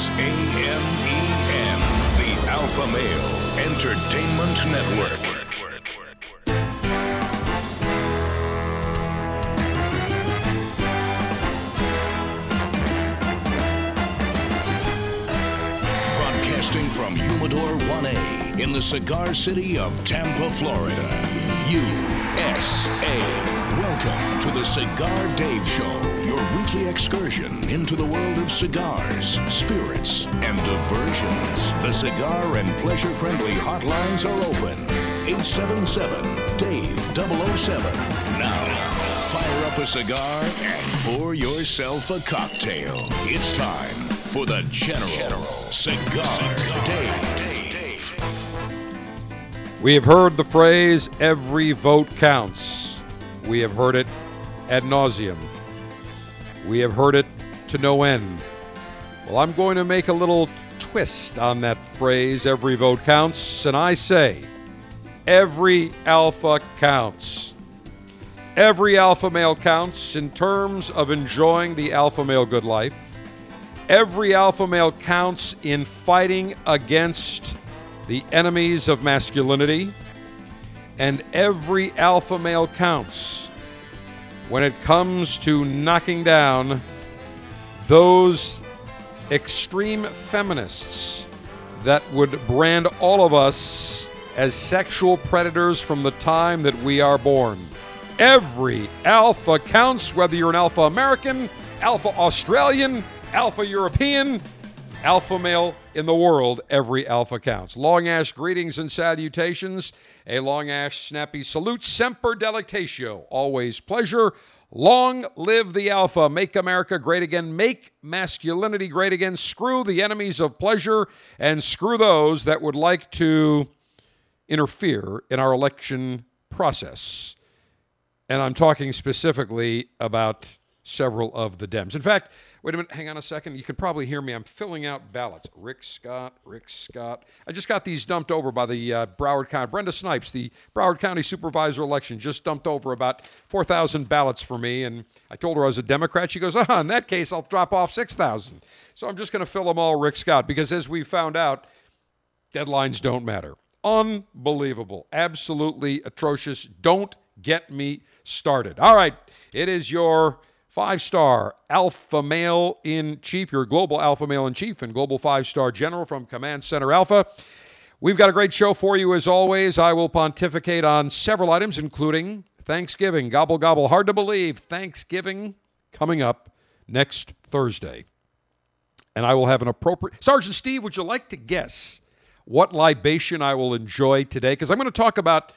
is AMEN, the Alpha Male Entertainment Network. Broadcasting from Humidor 1A in the cigar city of Tampa, Florida. USA. Welcome to the Cigar Dave Show, weekly excursion into the world of cigars, spirits, and diversions. The cigar and pleasure friendly hotlines are open. 877 Dave 007. Now, fire up a cigar and pour yourself a cocktail. It's time for the General, Cigar, Dave. We have heard the phrase every vote counts. We have heard it ad nauseum. We have heard it to no end. Well, I'm going to make a little twist on that phrase every vote counts, and I say every alpha counts. Every alpha male counts in terms of enjoying the alpha male good life. Every alpha male counts in fighting against the enemies of masculinity. And every alpha male counts when it comes to knocking down those extreme feminists that would brand all of us as sexual predators from the time that we are born. Every alpha counts, whether you're an alpha American, alpha Australian, alpha European, alpha male in the world, every alpha counts. Long ash greetings and salutations. A long ash snappy salute. Semper delectatio. Always pleasure. Long live the alpha. Make America great again. Make masculinity great again. Screw the enemies of pleasure and screw those that would like to interfere in our election process. And I'm talking specifically about several of the Dems. In fact, wait a minute, hang on a second. You can probably hear me. I'm filling out ballots. Rick Scott, Rick Scott. I just got these dumped over by the uh, Broward County. Brenda Snipes, the Broward County supervisor election, just dumped over about 4,000 ballots for me. And I told her I was a Democrat. She goes, ah, in that case, I'll drop off 6,000. So I'm just going to fill them all Rick Scott because as we found out, deadlines don't matter. Unbelievable. Absolutely atrocious. Don't get me started. All right. It is your five star alpha male in chief, your global alpha male in chief, and global five star general from Command Center Alpha. We've got a great show for you as always. I will pontificate on several items, including Thanksgiving. Gobble, gobble. Hard to believe. Thanksgiving coming up next Thursday. And I will have an appropriate. Sergeant Steve, would you like to guess what libation I will enjoy today? Because I'm going to talk about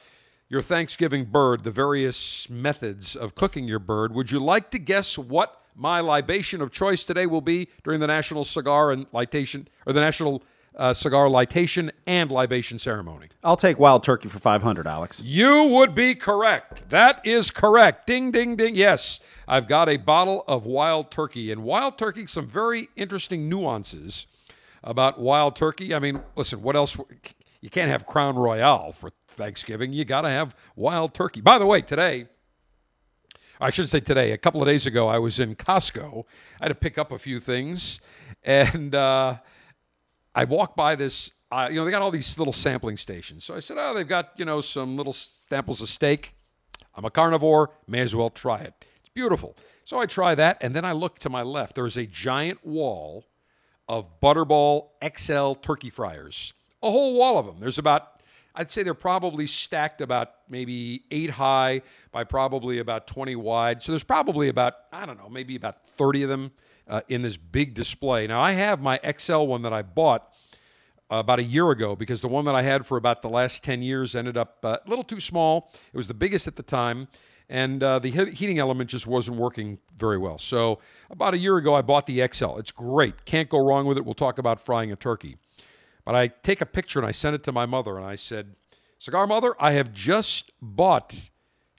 your Thanksgiving bird, the various methods of cooking your bird. Would you like to guess what my libation of choice today will be during the National Cigar and Lightation, or the National uh, Cigar Lightation and Libation Ceremony? I'll take wild turkey for 500, Alex. You would be correct. That is correct. Ding, ding, ding. Yes, I've got a bottle of wild turkey. And wild turkey, some very interesting nuances about wild turkey. I mean, listen, what else? You can't have Crown Royal for Thanksgiving. You got to have wild turkey. By the way, today, I should say today, a couple of days ago, I was in Costco. I had to pick up a few things, and uh, I walked by this. Uh, you know, they got all these little sampling stations. So I said, "Oh, they've got you know some little samples of steak. I'm a carnivore. May as well try it. It's beautiful." So I try that, and then I look to my left. There's a giant wall of Butterball XL turkey fryers. A whole wall of them. There's about I'd say they're probably stacked about maybe eight high by probably about 20 wide. So there's probably about, I don't know, maybe about 30 of them uh, in this big display. Now, I have my XL one that I bought uh, about a year ago because the one that I had for about the last 10 years ended up uh, a little too small. It was the biggest at the time. And uh, the he- heating element just wasn't working very well. So, about a year ago, I bought the XL. It's great. Can't go wrong with it. We'll talk about frying a turkey. But I take a picture and I send it to my mother and I said, Cigar Mother, I have just bought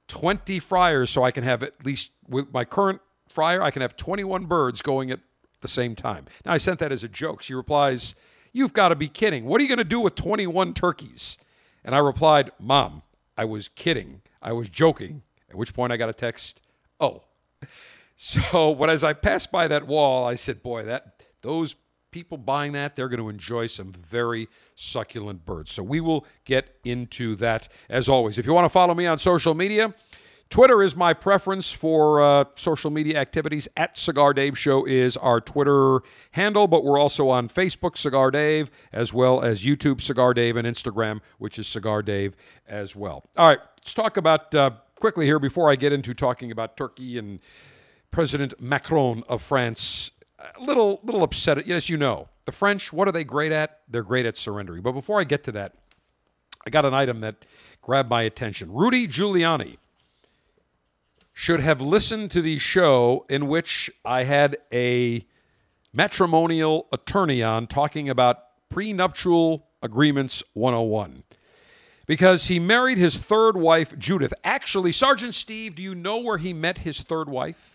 20 fryers so I can have at least, with my current fryer, I can have 21 birds going at the same time. Now, I sent that as a joke. She replies, You've got to be kidding. What are you going to do with 21 turkeys? And I replied, Mom, I was kidding. I was joking. At which point I got a text, Oh. So, when as I passed by that wall, I said, Boy, that those people buying that, they're going to enjoy some very succulent birds. So we will get into that as always. If you want to follow me on social media, Twitter is my preference for uh, social media activities. At Cigar Dave Show is our Twitter handle, but we're also on Facebook, Cigar Dave, as well as YouTube, Cigar Dave, and Instagram, which is Cigar Dave as well. All right, let's talk about uh, quickly here before I get into talking about Turkey and President Macron of France. A little, little upset. Yes, you know the French. What are they great at? They're great at surrendering. But before I get to that, I got an item that grabbed my attention. Rudy Giuliani should have listened to the show in which I had a matrimonial attorney on talking about prenuptial agreements 101 because he married his third wife Judith. Actually, Sergeant Steve, do you know where he met his third wife?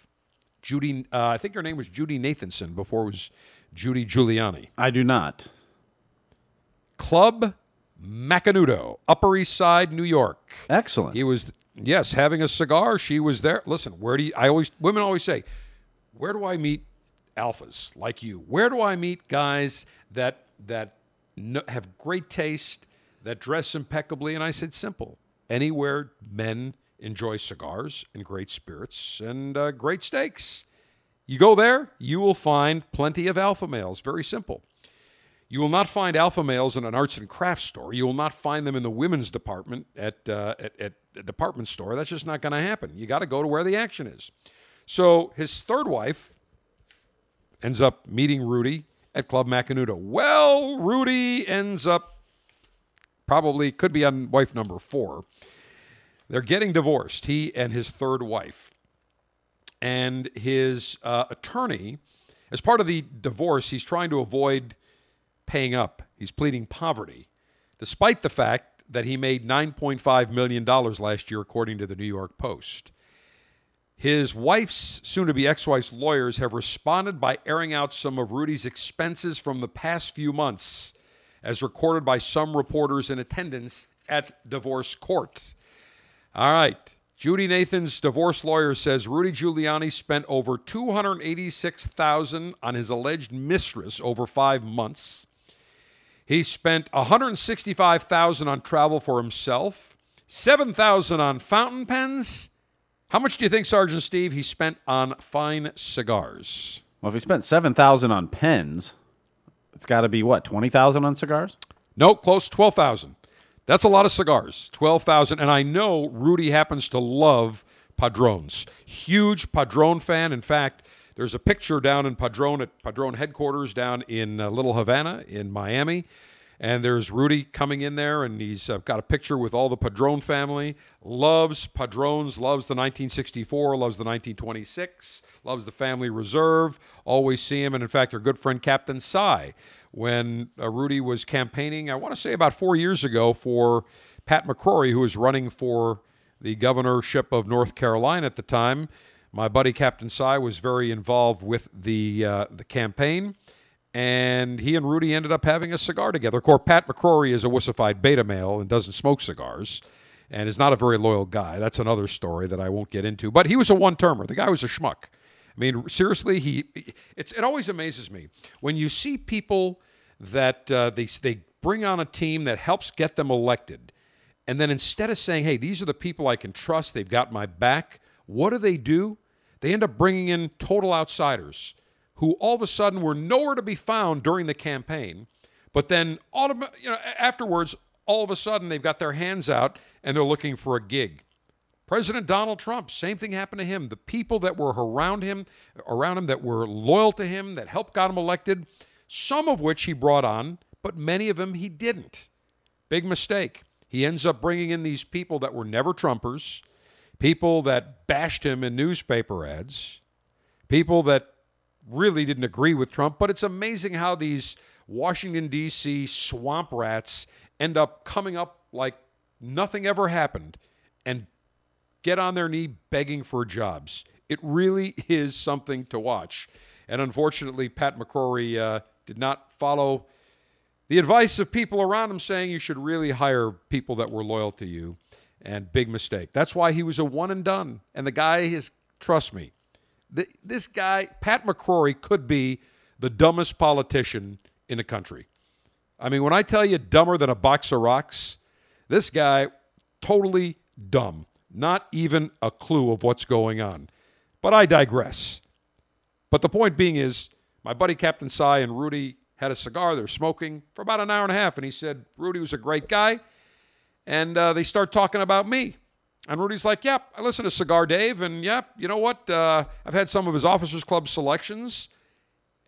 Judy, uh, I think her name was Judy Nathanson before it was Judy Giuliani. I do not. Club Macanudo, Upper East Side, New York. Excellent. He was yes, having a cigar. She was there. Listen, where do you, I always women always say, where do I meet alphas like you? Where do I meet guys that that no, have great taste, that dress impeccably? And I said, simple. Anywhere men enjoy cigars and great spirits and uh, great steaks. You go there, you will find plenty of alpha males. Very simple. You will not find alpha males in an arts and crafts store. You will not find them in the women's department at, uh, at, at a department store. That's just not going to happen. You got to go to where the action is. So his third wife ends up meeting Rudy at Club Macanudo. Well, Rudy ends up probably could be on wife number four. They're getting divorced, he and his third wife. And his uh, attorney, as part of the divorce, he's trying to avoid paying up. He's pleading poverty, despite the fact that he made $9.5 million last year, according to the New York Post. His wife's, soon to be ex wife's lawyers have responded by airing out some of Rudy's expenses from the past few months, as recorded by some reporters in attendance at divorce court. All right. Judy Nathan's divorce lawyer says Rudy Giuliani spent over 286,000 on his alleged mistress over 5 months. He spent 165,000 on travel for himself, 7,000 on fountain pens. How much do you think Sergeant Steve he spent on fine cigars? Well, if he spent 7000 on pens, it's got to be what, 20000 on cigars? No, close 12,000. That's a lot of cigars, 12,000. And I know Rudy happens to love Padrones. Huge Padron fan. In fact, there's a picture down in Padron at Padron headquarters down in uh, Little Havana in Miami. And there's Rudy coming in there, and he's uh, got a picture with all the Padron family. Loves Padrones, loves the 1964, loves the 1926, loves the family reserve. Always see him. And in fact, their good friend Captain Cy when uh, Rudy was campaigning, I want to say about four years ago, for Pat McCrory, who was running for the governorship of North Carolina at the time. My buddy Captain Cy was very involved with the uh, the campaign, and he and Rudy ended up having a cigar together. Of course, Pat McCrory is a wussified beta male and doesn't smoke cigars, and is not a very loyal guy. That's another story that I won't get into. But he was a one termer. The guy was a schmuck. I mean, seriously, he it's it always amazes me when you see people that uh, they they bring on a team that helps get them elected, and then instead of saying, "Hey, these are the people I can trust. They've got my back," what do they do? They end up bringing in total outsiders who all of a sudden were nowhere to be found during the campaign, but then you know, afterwards, all of a sudden they've got their hands out and they're looking for a gig. President Donald Trump, same thing happened to him. The people that were around him, around him that were loyal to him, that helped got him elected, some of which he brought on, but many of them he didn't. Big mistake. He ends up bringing in these people that were never Trumpers, people that bashed him in newspaper ads, people that really didn't agree with Trump. But it's amazing how these Washington, D.C. swamp rats end up coming up like nothing ever happened and get on their knee begging for jobs. It really is something to watch. And unfortunately, Pat McCrory uh, did not follow the advice of people around him saying you should really hire people that were loyal to you. And big mistake. That's why he was a one and done. And the guy is, trust me, the, this guy, Pat McCrory, could be the dumbest politician in the country. I mean, when I tell you dumber than a box of rocks, this guy totally dumb. Not even a clue of what's going on. But I digress. But the point being is, my buddy Captain Cy and Rudy had a cigar. They're smoking for about an hour and a half, and he said Rudy was a great guy. And uh, they start talking about me. And Rudy's like, "Yep, I listen to Cigar Dave, and yep, you know what? Uh, I've had some of his Officers Club selections."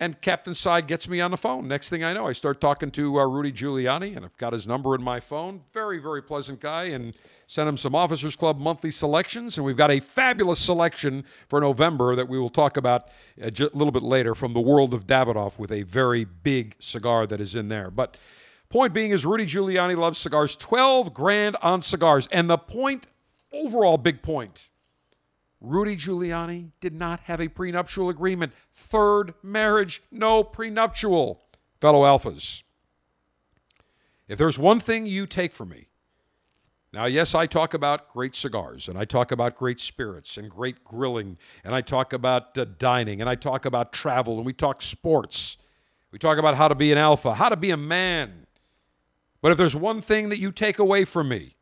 And Captain Cy gets me on the phone. Next thing I know, I start talking to uh, Rudy Giuliani, and I've got his number in my phone. Very, very pleasant guy, and sent him some Officers Club monthly selections. And we've got a fabulous selection for November that we will talk about a little bit later from the world of Davidoff with a very big cigar that is in there. But point being is Rudy Giuliani loves cigars. 12 grand on cigars. And the point, overall big point, Rudy Giuliani did not have a prenuptial agreement. Third marriage, no prenuptial. Fellow Alphas, if there's one thing you take from me, now, yes, I talk about great cigars and I talk about great spirits and great grilling and I talk about uh, dining and I talk about travel and we talk sports. We talk about how to be an alpha, how to be a man. But if there's one thing that you take away from me,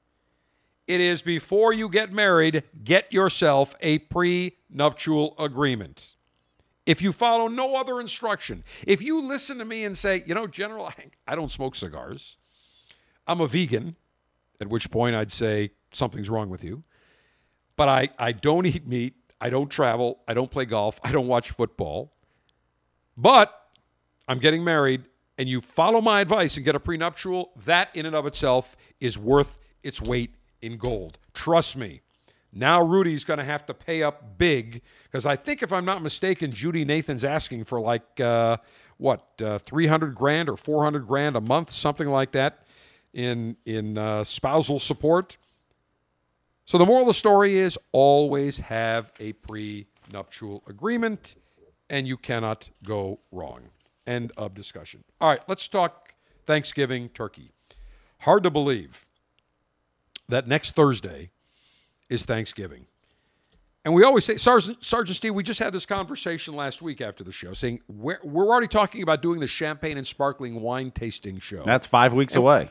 it is before you get married, get yourself a prenuptial agreement. If you follow no other instruction, if you listen to me and say, you know, General, I, don't smoke cigars, I'm a vegan, at which point I'd say something's wrong with you, but I, I don't eat meat, I don't travel, I don't play golf, I don't watch football, but I'm getting married, and you follow my advice and get a prenuptial, that in and of itself is worth its weight in gold. Trust me. Now Rudy's going to have to pay up big because I think, if I'm not mistaken, Judy Nathan's asking for like uh, what uh, 300 grand or 400 grand a month, something like that, in in uh, spousal support. So the moral of the story is always have a prenuptial agreement, and you cannot go wrong. End of discussion. All right, let's talk Thanksgiving turkey. Hard to believe that next Thursday is Thanksgiving. And we always say, Sergeant, Sergeant Steve, we just had this conversation last week after the show, saying we're, we're already talking about doing the champagne and sparkling wine tasting show. That's five weeks and, away.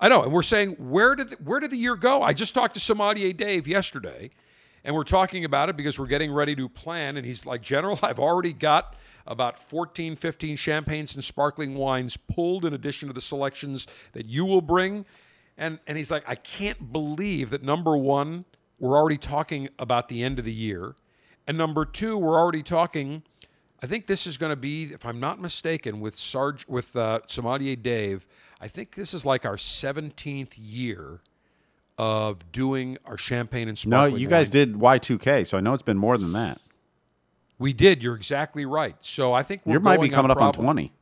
I know, and we're saying where did the, where did the year go? I just talked to Sommelier Dave yesterday, and we're talking about it because we're getting ready to plan. And he's like, General, I've already got about 14, 15 champagnes and sparkling wines pulled in addition to the selections that you will bring. And, and he's like, I can't believe that number one, we're already talking about the end of the year. And number two, we're already talking. I think this is going to be, if I'm not mistaken, with Sarge, with uh, Sommelier Dave. I think this is like our 17th year of doing our champagne and sparkling. No, you guys did Y2K, so I know it's been more than that. We did. You're exactly right. So I think you might be coming up on 20.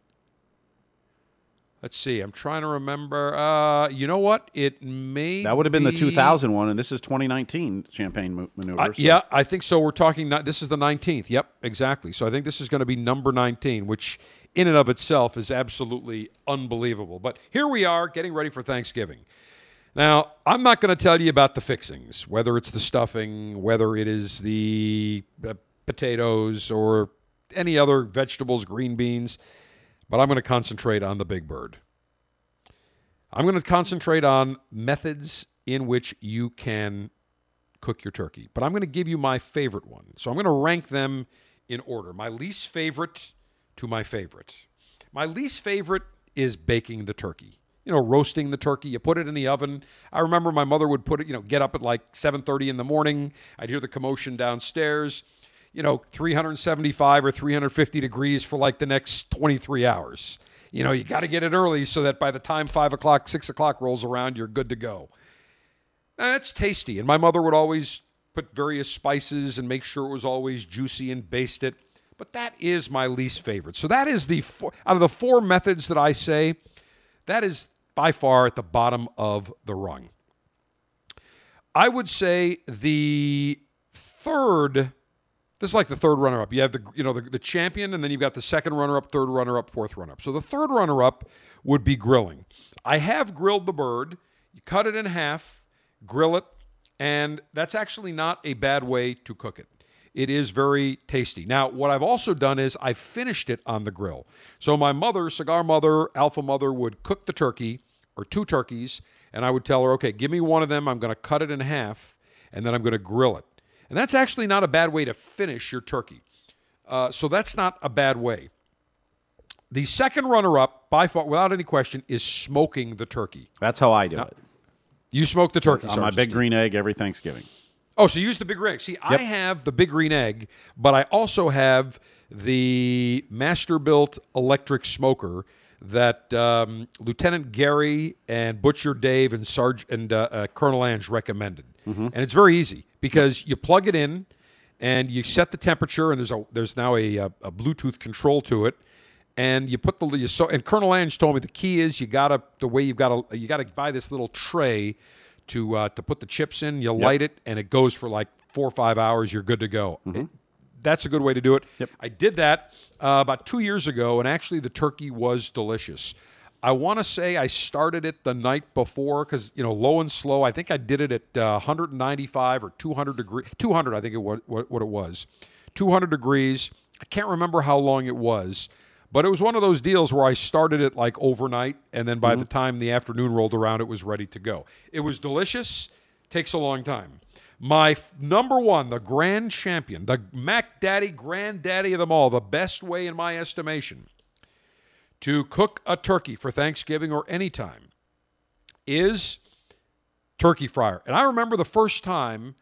Let's see. I'm trying to remember. Uh, you know what? It may that would have been be... the 2001, and this is 2019 Champagne Maneuver. Uh, so. Yeah, I think so. We're talking. This is the 19th. Yep, exactly. So I think this is going to be number 19, which in and of itself is absolutely unbelievable. But here we are, getting ready for Thanksgiving. Now, I'm not going to tell you about the fixings, whether it's the stuffing, whether it is the uh, potatoes, or any other vegetables, green beans but I'm going to concentrate on the big bird. I'm going to concentrate on methods in which you can cook your turkey, but I'm going to give you my favorite one. So I'm going to rank them in order. My least favorite to my favorite. My least favorite is baking the turkey. You know, roasting the turkey. You put it in the oven. I remember my mother would put it, you know, get up at like 7:30 in the morning. I'd hear the commotion downstairs you know, 375 or 350 degrees for like the next 23 hours. You know, you got to get it early so that by the time five o'clock, six o'clock rolls around, you're good to go. It's tasty. And my mother would always put various spices and make sure it was always juicy and baste it. But that is my least favorite. So that is the four, out of the four methods that I say, that is by far at the bottom of the rung. I would say the third this is like the third runner up. You have the you know the, the champion, and then you've got the second runner up, third runner up, fourth runner up. So the third runner up would be grilling. I have grilled the bird. You cut it in half, grill it, and that's actually not a bad way to cook it. it is very tasty. Now, what I've also done is I've finished it on the grill. So my mother, cigar mother, alpha mother, would cook the turkey or two turkeys, and I would tell her, okay, give me one of them. I'm going to cut it in half, and then I'm going to grill it. And that's actually not a bad way to finish your turkey. Uh, so that's not a bad way. The second runner up, by far, without any question, is smoking the turkey. That's how I do it. You smoke the turkey. On my big green egg every Thanksgiving. Oh, so you use the big green egg. See, I have the big green egg, but I also have the Masterbuilt electric smoker that um, Lieutenant Gary and Butcher Dave and Sarge and uh, uh, Colonel Ange recommended. And it's very easy because you plug it in and you set the temperature, and there's a there's now a, a, a Bluetooth control to it. And you put the you so and Colonel Ange told me the key is you gotta the way you've got to you gotta buy this little tray to uh, to put the chips in. You light it and it goes for like four or five hours. You're good to go. It- that's a good way to do it. Yep. I did that uh, about two years ago, and actually the turkey was delicious. I want to say I started it the night before because you know low and slow. I think I did it at uh, 195 or 200 degree 200. I think it was what, what it was, 200 degrees. I can't remember how long it was, but it was one of those deals where I started it like overnight, and then by the time the afternoon rolled around, it was ready to go. It was delicious. Takes a long time. My f- number one, the grand champion, the Mac Daddy, granddaddy of them all, the best way in my estimation to cook a turkey for Thanksgiving or any time is turkey fryer. And I remember the first time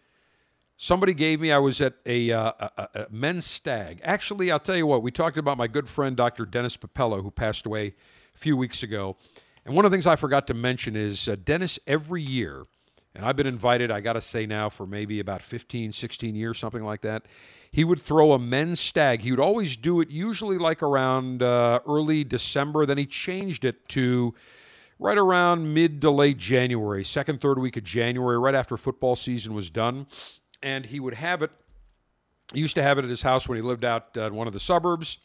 somebody gave me, I was at a, uh, a, a- men's stag. Actually, I'll tell you what, we talked about my good friend Dr. Dennis Papello, who passed away a few weeks ago. And one of the things I forgot to mention is uh, Dennis, every year, and I've been invited, I got to say now, for maybe about 15, 16 years, something like that. He would throw a men's stag. He would always do it usually like around uh, early December. Then he changed it to right around mid to late January, second, third week of January, right after football season was done. And he would have it he used to have it at his house when he lived out uh, in one of the suburbs,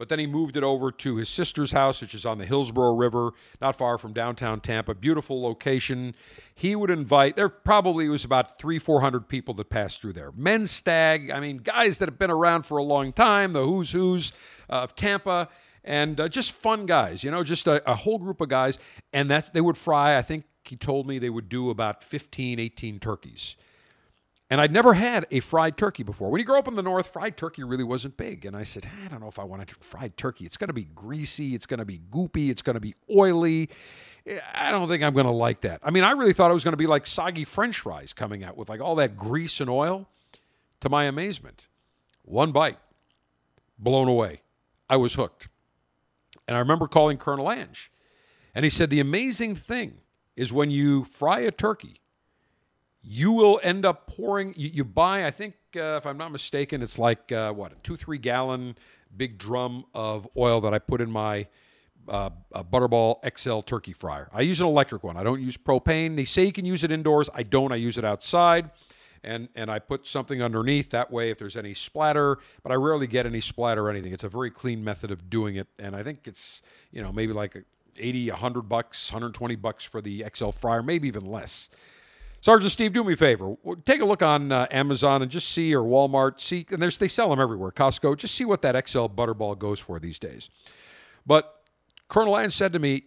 but then he moved it over to his sister's house, which is on the Hillsborough River, not far from downtown Tampa. Beautiful location. He would invite. There probably was about three, four hundred people that passed through there. Men's stag. I mean, guys that have been around for a long time. The who's who's of Tampa. And uh, just fun guys, you know, just a, a whole group of guys. And that they would fry, I think he told me they would do about 15, 18 turkeys. And I'd never had a fried turkey before. When you grow up in the North, fried turkey really wasn't big. And I said, ah, I don't know if I want to fried turkey. It's going to be greasy. It's going to be goopy. It's going to be oily. Eh, I don't think I'm going to like that. I mean, I really thought it was going to be like soggy French fries coming out with like all that grease and oil. To my amazement, one bite, blown away. I was hooked. And I remember calling Colonel Ange. And he said, The amazing thing is when you fry a turkey, you will end up pouring you, you buy i think uh, if i'm not mistaken it's like uh, what a two three gallon big drum of oil that i put in my uh, butterball xl turkey fryer. I use an electric one. I don't use propane. They say you can use it indoors. I don't. I use it outside and and i put something underneath. That way if there's any splatter but i rarely get any splatter or anything. It's a very clean method of doing it and i think it's you know maybe like 80 100 bucks 120 bucks for the xl fryer maybe even less Sergeant Steve, do me a favor. Take a look on uh, Amazon and just see, or Walmart, see, and there's they sell them everywhere. Costco, just see what that XL Butterball goes for these days. But Colonel Ange said to me,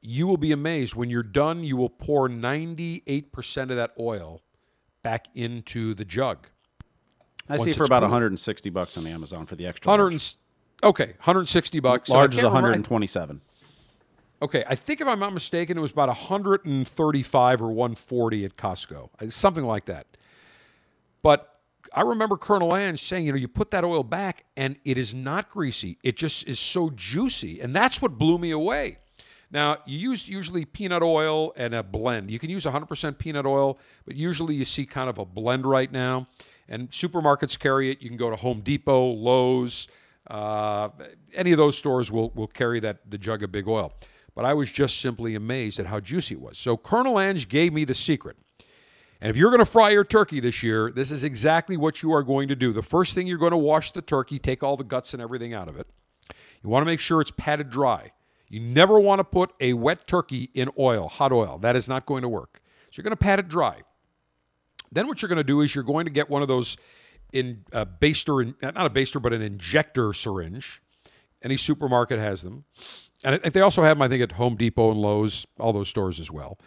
"You will be amazed when you're done. You will pour 98% of that oil back into the jug. I see for about cooled. 160 bucks on Amazon for the extra 100, large. okay, 160 bucks. Large is can't remember- 127. Okay, I think if I'm not mistaken, it was about 135 or 140 at Costco, Uh, something like that. But I remember Colonel Ange saying, you know, you put that oil back and it is not greasy. It just is so juicy. And that's what blew me away. Now, you use usually peanut oil and a blend. You can use 100% peanut oil, but usually you see kind of a blend right now. And supermarkets carry it. You can go to Home Depot, Lowe's, uh, any of those stores will, will carry that the jug of big oil. But I was just simply amazed at how juicy it was. So Colonel Ange gave me the secret. And if you're going to fry your turkey this year, this is exactly what you are going to do. The first thing you're going to wash the turkey, take all the guts and everything out of it. You want to make sure it's patted dry. You never want to put a wet turkey in oil, hot oil. That is not going to work. So you're going to pat it dry. Then what you're going to do is you're going to get one of those in a baster, not a baster, but an injector syringe. Any supermarket has them, and they also have them. I think at Home Depot and Lowe's, all those stores as well.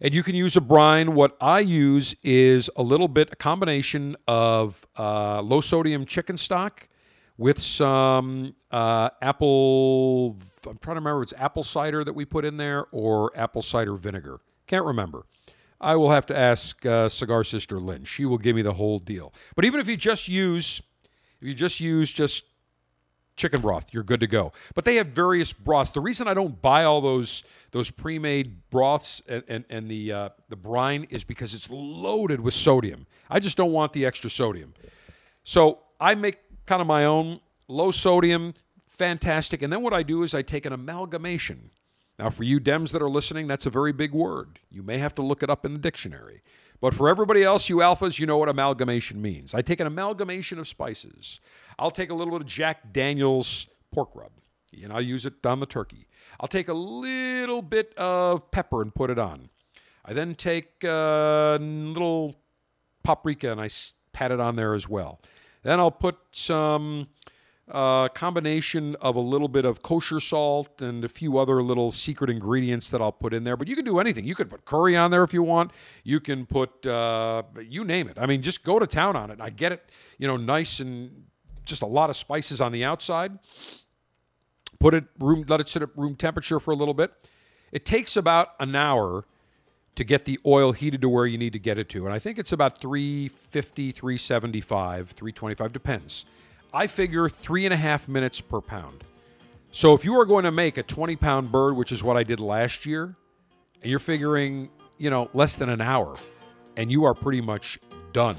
And you can use a brine. What I use is a little bit, a combination of uh, low sodium chicken stock with some uh, apple. I'm trying to remember it's apple cider that we put in there or apple cider vinegar. Can't remember. I will have to ask uh, Cigar Sister Lynn. She will give me the whole deal. But even if you just use, if you just use just chicken broth, you're good to go. But they have various broths. The reason I don't buy all those those pre-made broths and and, and the uh, the brine is because it's loaded with sodium. I just don't want the extra sodium. So I make kind of my own low sodium, fantastic. And then what I do is I take an amalgamation. Now, for you Dems that are listening, that's a very big word. You may have to look it up in the dictionary. But for everybody else, you alphas, you know what amalgamation means. I take an amalgamation of spices. I'll take a little bit of Jack Daniels pork rub, and I'll use it on the turkey. I'll take a little bit of pepper and put it on. I then take a little paprika and I pat it on there as well. Then I'll put some uh, combination of a little bit of kosher salt and a few other little secret ingredients that I'll put in there. But you can do anything. You could put curry on there if you want. You can put uh, you name it. I mean, just go to town on it. I get it. You know, nice and just a lot of spices on the outside. Put it room. Let it sit at room temperature for a little bit. It takes about an hour to get the oil heated to where you need to get it to. And I think it's about 350, 375, 325, depends. I figure three and a half minutes per pound. So if you are going to make a 20 pound bird, which is what I did last year, and you're figuring, you know, less than an hour, and you are pretty much done.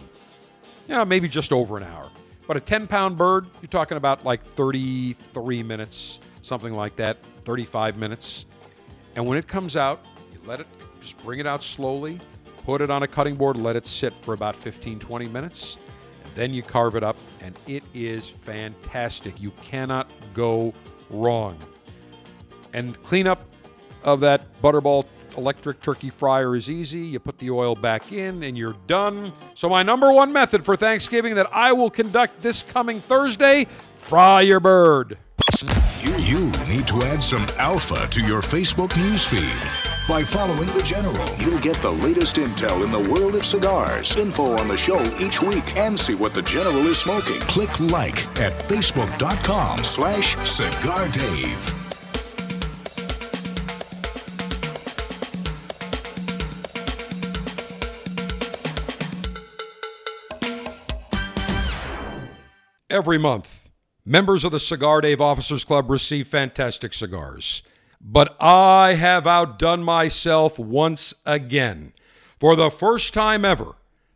Yeah, maybe just over an hour. But a 10 pound bird, you're talking about like 33 minutes, something like that, 35 minutes. And when it comes out, you let it just bring it out slowly, put it on a cutting board, let it sit for about 15, 20 minutes, then you carve it up, and it is fantastic. You cannot go wrong. And cleanup of that Butterball electric turkey fryer is easy. You put the oil back in and you're done. So, my number one method for Thanksgiving that I will conduct this coming Thursday fry your bird. You, need to add some alpha to your Facebook newsfeed. By following The General, you'll get the latest intel in the world of cigars, info on the show each week, and see what The General is smoking. Click like at facebook.com slash cigar dave. Every month, members of the Cigar Dave Officers Club receive fantastic cigars. But I have outdone myself once again. For the first time ever,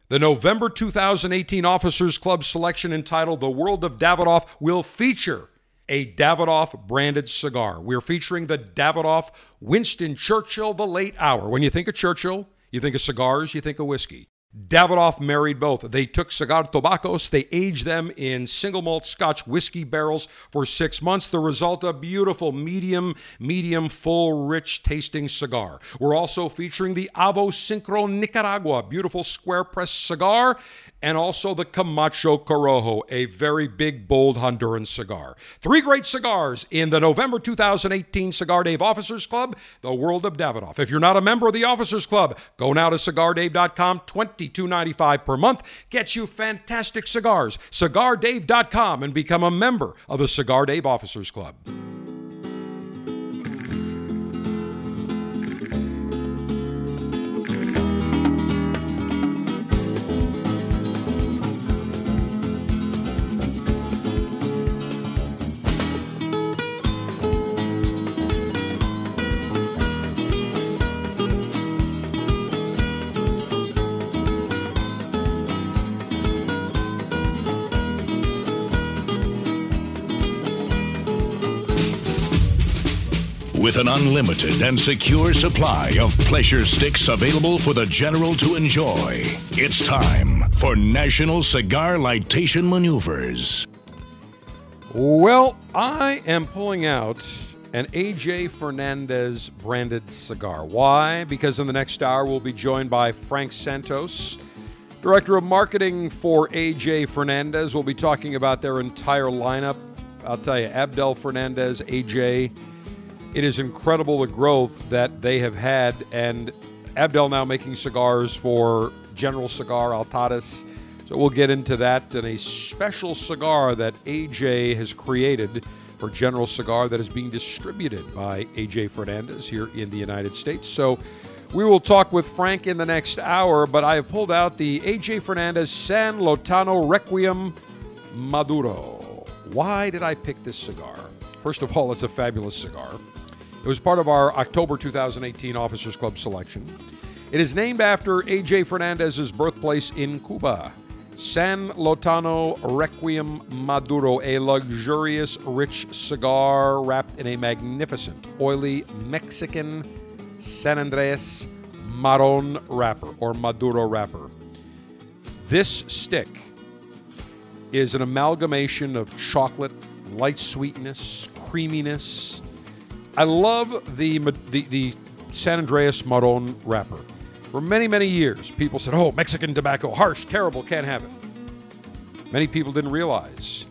the November 2018 Officers Club selection entitled The World of Davidoff will feature a Davidoff branded cigar. We're featuring the Davidoff Winston Churchill The Late Hour. When you think of Churchill, you think of cigars, you think of whiskey. Davidoff married both. They took cigar tobaccos, they aged them in single malt Scotch whiskey barrels for six months. The result, a beautiful, medium, medium, full, rich tasting cigar. We're also featuring the Avo Syncro Nicaragua, beautiful square press cigar, and also the Camacho Corojo, a very big, bold Honduran cigar. Three great cigars in the November 2018 Cigar Dave Officers Club, the world of Davidoff. If you're not a member of the Officers Club, go now to cigardave.com. $22.95 per month gets you fantastic cigars. CigarDave.com and become a member of the Cigar Dave Officers Club. With an unlimited and secure supply of pleasure sticks available for the general to enjoy, it's time for National Cigar Lightation Maneuvers. Well, I am pulling out an AJ Fernandez branded cigar. Why? Because in the next hour, we'll be joined by Frank Santos, Director of Marketing for AJ Fernandez. We'll be talking about their entire lineup. I'll tell you, Abdel Fernandez, AJ, it is incredible the growth that they have had. And Abdel now making cigars for General Cigar Altadis. So we'll get into that and a special cigar that AJ has created for General Cigar that is being distributed by AJ Fernandez here in the United States. So we will talk with Frank in the next hour, but I have pulled out the AJ Fernandez San Lotano Requiem Maduro. Why did I pick this cigar? First of all, it's a fabulous cigar. It was part of our October 2018 Officers Club selection. It is named after AJ Fernandez's birthplace in Cuba. San Lotano Requiem Maduro, a luxurious, rich cigar wrapped in a magnificent, oily Mexican San Andres Marron wrapper or Maduro wrapper. This stick is an amalgamation of chocolate, light sweetness, creaminess. I love the, the, the San Andres Marron wrapper. For many, many years, people said, oh, Mexican tobacco, harsh, terrible, can't have it. Many people didn't realize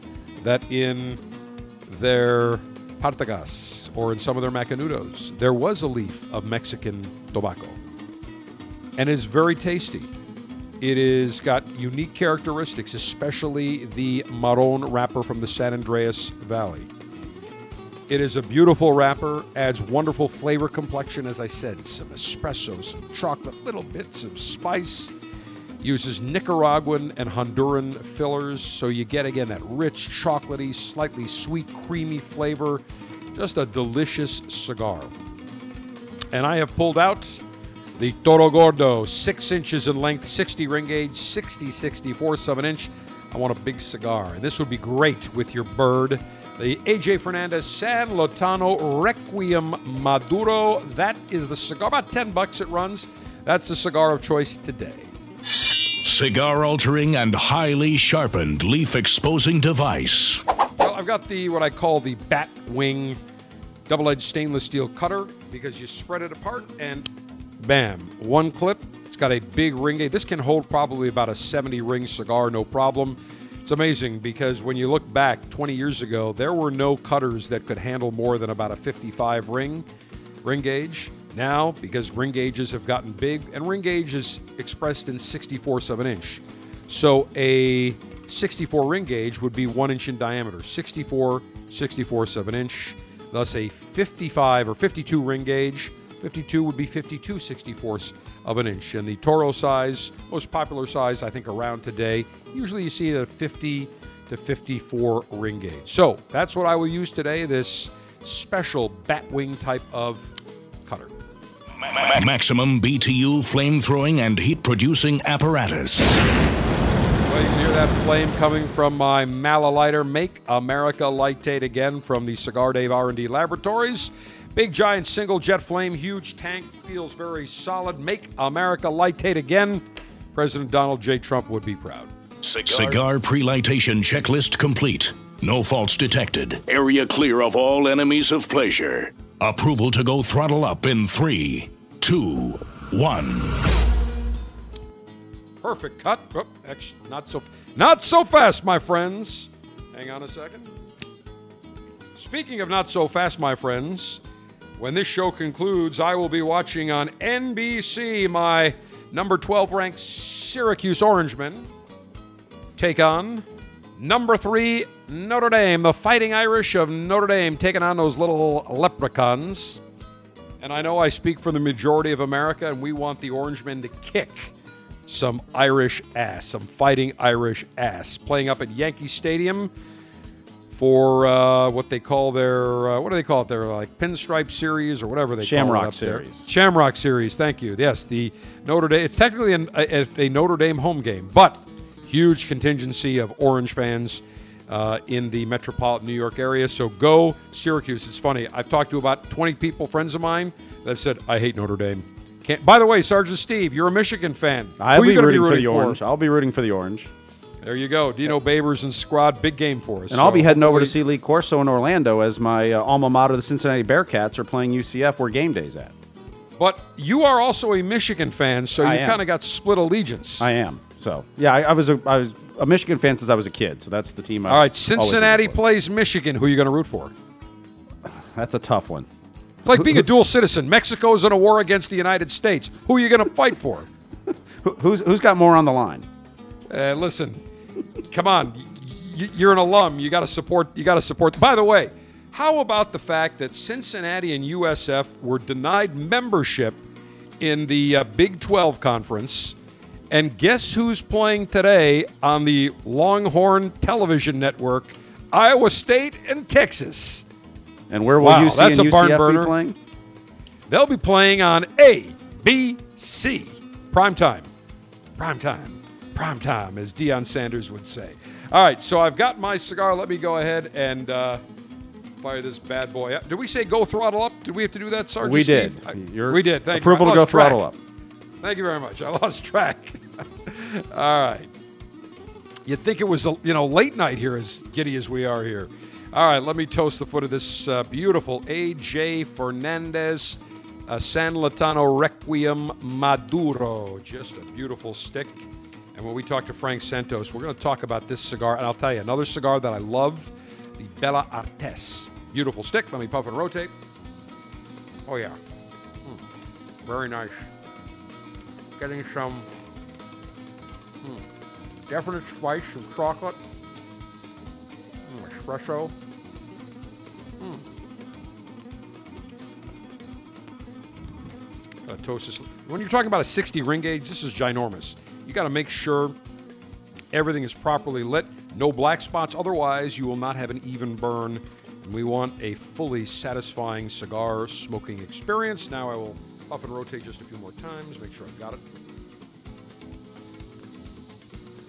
that in their Partagas or in some of their Macanudos, there was a leaf of Mexican tobacco. And it's very tasty. It is got unique characteristics, especially the Marron wrapper from the San Andres Valley. It is a beautiful wrapper, adds wonderful flavor complexion, as I said, some espresso, some chocolate, little bits of spice. Uses Nicaraguan and Honduran fillers, so you get again that rich, chocolatey, slightly sweet, creamy flavor. Just a delicious cigar. And I have pulled out the Toro Gordo, six inches in length, 60 ring gauge, 60 64 7 inch. I want a big cigar, and this would be great with your bird the AJ Fernandez San Lotano Requiem Maduro. That is the cigar. About 10 bucks it runs. That's the cigar of choice today. Cigar altering and highly sharpened leaf exposing device. Well, I've got the what I call the bat wing double edged stainless steel cutter because you spread it apart and bam, one clip. It's got a big ring. This can hold probably about a 70 ring cigar, no problem. It's amazing because when you look back 20 years ago, there were no cutters that could handle more than about a 55 ring ring gauge. Now, because ring gauges have gotten big, and ring gauge is expressed in 64ths of an inch. So a 64 ring gauge would be 1 inch in diameter, 64, 64 of an inch. Thus, a 55 or 52 ring gauge 52 would be 52 64ths of an inch. And the Toro size, most popular size I think around today, usually you see it at 50 to 54 ring gauge. So that's what I will use today, this special batwing type of cutter. Maximum BTU flame throwing and heat producing apparatus. Well, you can hear that flame coming from my Malalighter. Make America Lightate again from the Cigar Dave R&D Laboratories. Big giant single jet flame, huge tank, feels very solid. Make America lightate again. President Donald J. Trump would be proud. Cigar, Cigar pre-lightation checklist complete. No faults detected. Area clear of all enemies of pleasure. Approval to go throttle up in three, two, one. Perfect cut. Oh, actually, not so, not so fast, my friends. Hang on a second. Speaking of not so fast, my friends, when this show concludes, I will be watching on NBC my number 12 ranked Syracuse Orangemen take on number three Notre Dame, the Fighting Irish of Notre Dame, taking on those little leprechauns. And I know I speak for the majority of America, and we want the Orangemen to kick some Irish ass, some fighting Irish ass. Playing up at Yankee Stadium for uh, what they call their uh, what do they call it? Their like pinstripe series or whatever they Shamrock call it Shamrock series. There. Shamrock series. Thank you. Yes, the Notre Dame. It's technically an, a, a, Notre Dame home game, but huge contingency of Orange fans. Uh, in the metropolitan New York area. So go Syracuse. It's funny. I've talked to about 20 people, friends of mine, that have said, I hate Notre Dame. Can't. By the way, Sergeant Steve, you're a Michigan fan. I'll Who be rooting, rooting, for, for the for? Orange. I'll be rooting for the Orange. There you go. Dino Babers and squad, big game for us. And I'll be heading over to see Lee Corso in Orlando as my uh, alma mater, the Cincinnati Bearcats, are playing UCF where game day's at. But you are also a Michigan fan, so I you've am. kind of got split allegiance. I am. So yeah, I, I was a I was a Michigan fan since I was a kid. So that's the team. I All right, Cincinnati plays Michigan. Who are you going to root for? that's a tough one. It's like being a dual citizen. Mexico's in a war against the United States. Who are you going to fight for? Who, who's who's got more on the line? Uh, listen, come on. You're an alum. You got to support. You got to support. By the way, how about the fact that Cincinnati and USF were denied membership in the uh, Big 12 conference? And guess who's playing today on the Longhorn Television Network? Iowa State and Texas. And where will Wow, UC that's a barn UCF burner. be playing? They'll be playing on ABC prime time. Prime time. Prime time, as Deion Sanders would say. All right, so I've got my cigar. Let me go ahead and uh, fire this bad boy up. Did we say go throttle up? Did we have to do that, Sergeant We Steve? did. I- we did. Thank approval you. To go track. throttle up. Thank you very much. I lost track. All right. You'd think it was a you know late night here, as giddy as we are here. All right, let me toast the foot of this uh, beautiful AJ Fernandez uh, San Lotano Requiem Maduro. Just a beautiful stick. And when we talk to Frank Santos, we're going to talk about this cigar. And I'll tell you another cigar that I love, the Bella Artes. Beautiful stick. Let me puff and rotate. Oh yeah, Mm. very nice getting some hmm, definite spice, some chocolate, mm, espresso. Mm. Toast. When you're talking about a 60 ring gauge, this is ginormous. You got to make sure everything is properly lit, no black spots. Otherwise, you will not have an even burn. And we want a fully satisfying cigar smoking experience. Now I will puff and rotate just a few more times, make sure I've got it.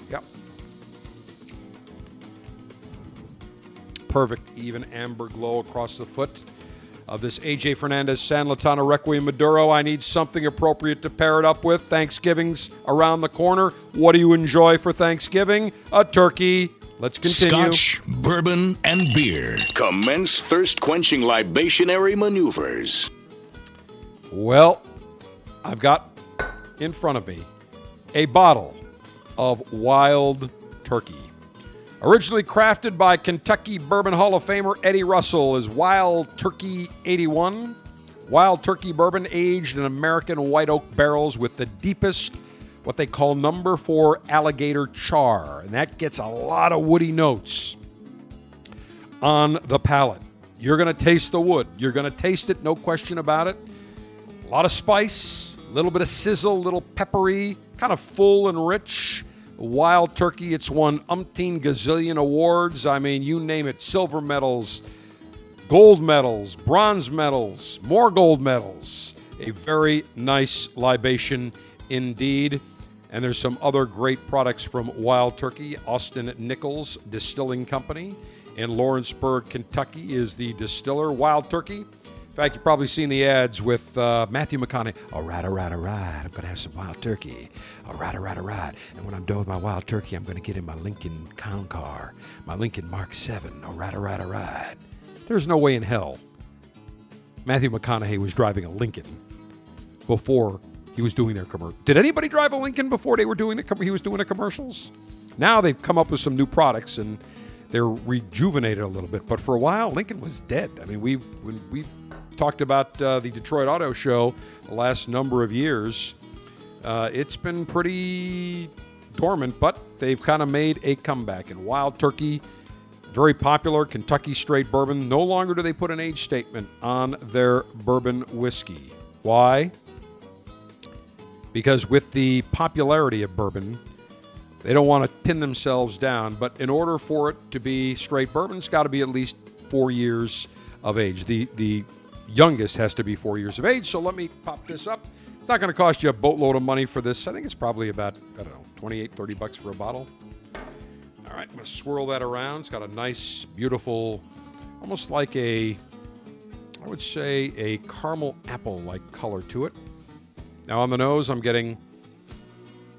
Yep. Perfect, even amber glow across the foot of this AJ Fernandez San Lotano Requiem Maduro. I need something appropriate to pair it up with. Thanksgiving's around the corner. What do you enjoy for Thanksgiving? A turkey. Let's continue. Scotch, bourbon, and beer. Commence thirst quenching libationary maneuvers. Well, I've got in front of me a bottle of wild turkey. Originally crafted by Kentucky Bourbon Hall of Famer Eddie Russell is Wild Turkey 81. Wild Turkey bourbon aged in American white oak barrels with the deepest, what they call number four alligator char. And that gets a lot of woody notes on the palate. You're going to taste the wood. You're going to taste it, no question about it. A lot of spice, a little bit of sizzle, a little peppery, kind of full and rich. Wild Turkey, it's won umpteen gazillion awards. I mean, you name it silver medals, gold medals, bronze medals, more gold medals. A very nice libation indeed. And there's some other great products from Wild Turkey. Austin Nichols Distilling Company in Lawrenceburg, Kentucky is the distiller. Wild Turkey. In fact, you've probably seen the ads with uh, Matthew McConaughey. All right, all right, all right. I'm going to have some wild turkey. All right, all right, all right. And when I'm done with my wild turkey, I'm going to get in my Lincoln Town Car, my Lincoln Mark 7. All right, all right, all right. There's no way in hell Matthew McConaughey was driving a Lincoln before he was doing their commercial. Did anybody drive a Lincoln before they were doing the com- he was doing the commercials? Now they've come up with some new products and they're rejuvenated a little bit. But for a while, Lincoln was dead. I mean, we've we've talked about uh, the Detroit Auto Show the last number of years. Uh, it's been pretty dormant, but they've kind of made a comeback. And Wild Turkey, very popular Kentucky straight bourbon. No longer do they put an age statement on their bourbon whiskey. Why? Because with the popularity of bourbon, they don't want to pin themselves down. But in order for it to be straight bourbon, it's got to be at least four years of age. The the youngest has to be four years of age. So let me pop this up. It's not going to cost you a boatload of money for this. I think it's probably about, I don't know, 28, 30 bucks for a bottle. All right, I'm going to swirl that around. It's got a nice, beautiful, almost like a, I would say, a caramel apple like color to it. Now on the nose, I'm getting,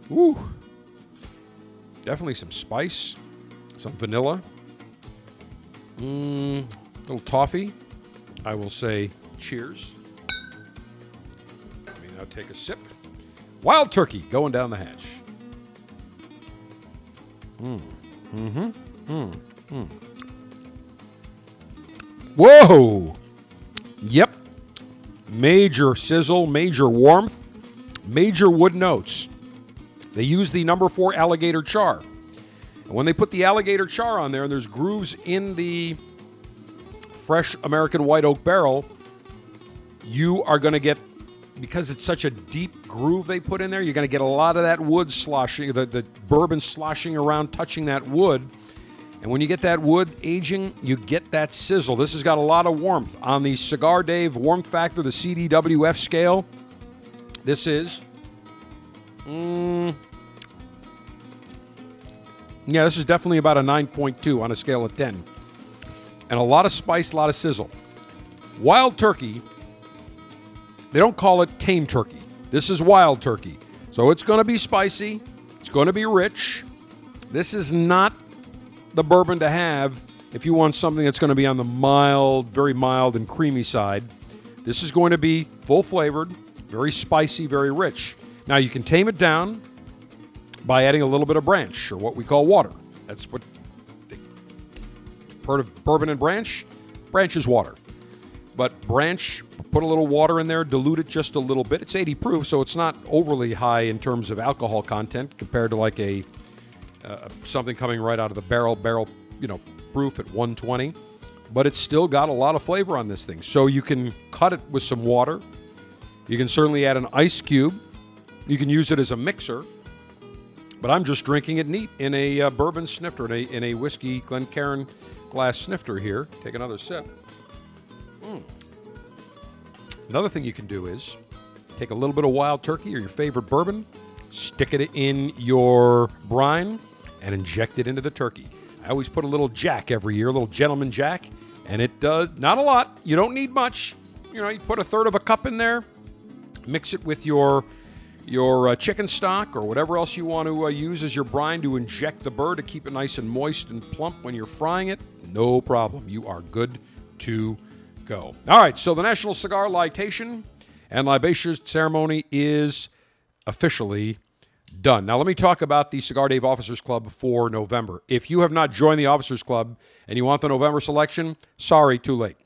woo, definitely some spice, some vanilla, mm, little toffee. I will say cheers. Let me now take a sip. Wild turkey going down the hatch. Mm. Mm-hmm. Mm. Mm. Whoa! Yep. Major sizzle, major warmth, major wood notes. They use the number four alligator char. And when they put the alligator char on there, and there's grooves in the fresh American white oak barrel, you are going to get, because it's such a deep groove they put in there, you're going to get a lot of that wood sloshing, the, the bourbon sloshing around, touching that wood. And when you get that wood aging, you get that sizzle. This has got a lot of warmth. On the Cigar Dave warmth factor, the CDWF scale, this is. Mm, yeah, this is definitely about a 9.2 on a scale of 10. And a lot of spice, a lot of sizzle. Wild turkey, they don't call it tame turkey. This is wild turkey. So it's going to be spicy, it's going to be rich. This is not the bourbon to have if you want something that's going to be on the mild, very mild and creamy side. This is going to be full flavored, very spicy, very rich. Now you can tame it down by adding a little bit of branch or what we call water. That's what heard of bourbon and branch. Branch is water, but branch put a little water in there, dilute it just a little bit. It's 80 proof, so it's not overly high in terms of alcohol content compared to like a uh, something coming right out of the barrel, barrel, you know, proof at 120. But it's still got a lot of flavor on this thing. So you can cut it with some water. You can certainly add an ice cube. You can use it as a mixer. But I'm just drinking it neat in a uh, bourbon snifter, in a, in a whiskey Glencairn glass snifter here. Take another sip. Mm. Another thing you can do is take a little bit of wild turkey or your favorite bourbon, stick it in your brine, and inject it into the turkey. I always put a little jack every year, a little gentleman jack, and it does not a lot. You don't need much. You know, you put a third of a cup in there, mix it with your your uh, chicken stock or whatever else you want to uh, use as your brine to inject the burr to keep it nice and moist and plump when you're frying it. No problem. You are good to go. All right, so the National Cigar Lightation and Libation Ceremony is officially done. Now, let me talk about the Cigar Dave Officers Club for November. If you have not joined the Officers Club and you want the November selection, sorry, too late.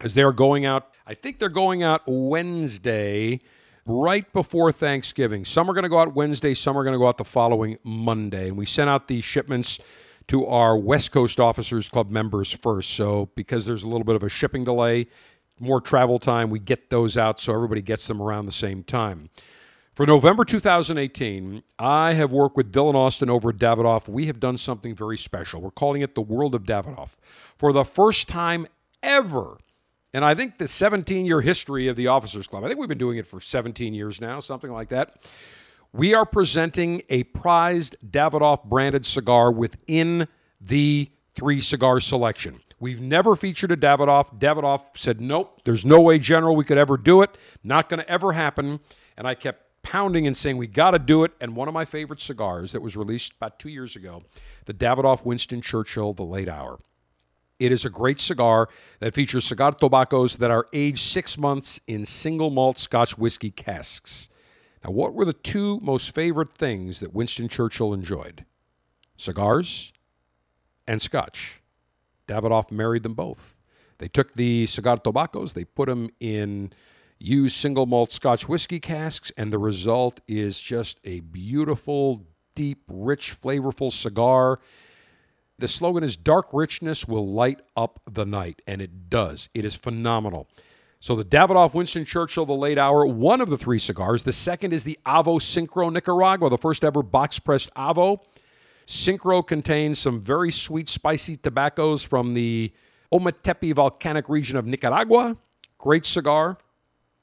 As they're going out, I think they're going out Wednesday, right before Thanksgiving. Some are going to go out Wednesday, some are going to go out the following Monday. And we sent out the shipments to our West Coast Officers Club members first. So, because there's a little bit of a shipping delay, more travel time, we get those out so everybody gets them around the same time. For November 2018, I have worked with Dylan Austin over at Davidoff. We have done something very special. We're calling it the World of Davidoff. For the first time ever, and I think the 17 year history of the Officers Club, I think we've been doing it for 17 years now, something like that. We are presenting a prized Davidoff branded cigar within the three cigar selection. We've never featured a Davidoff. Davidoff said, nope, there's no way, General, we could ever do it. Not going to ever happen. And I kept pounding and saying, we got to do it. And one of my favorite cigars that was released about two years ago, the Davidoff Winston Churchill, The Late Hour. It is a great cigar that features cigar tobaccos that are aged six months in single malt Scotch whiskey casks. Now, what were the two most favorite things that Winston Churchill enjoyed? Cigars and Scotch. Davidoff married them both. They took the cigar tobaccos, they put them in used single malt Scotch whiskey casks, and the result is just a beautiful, deep, rich, flavorful cigar. The slogan is Dark Richness will light up the night, and it does. It is phenomenal. So the Davidoff Winston Churchill, the late hour, one of the three cigars. The second is the Avo Syncro Nicaragua, the first ever box pressed Avo. Syncro contains some very sweet, spicy tobaccos from the Ometepe volcanic region of Nicaragua. Great cigar.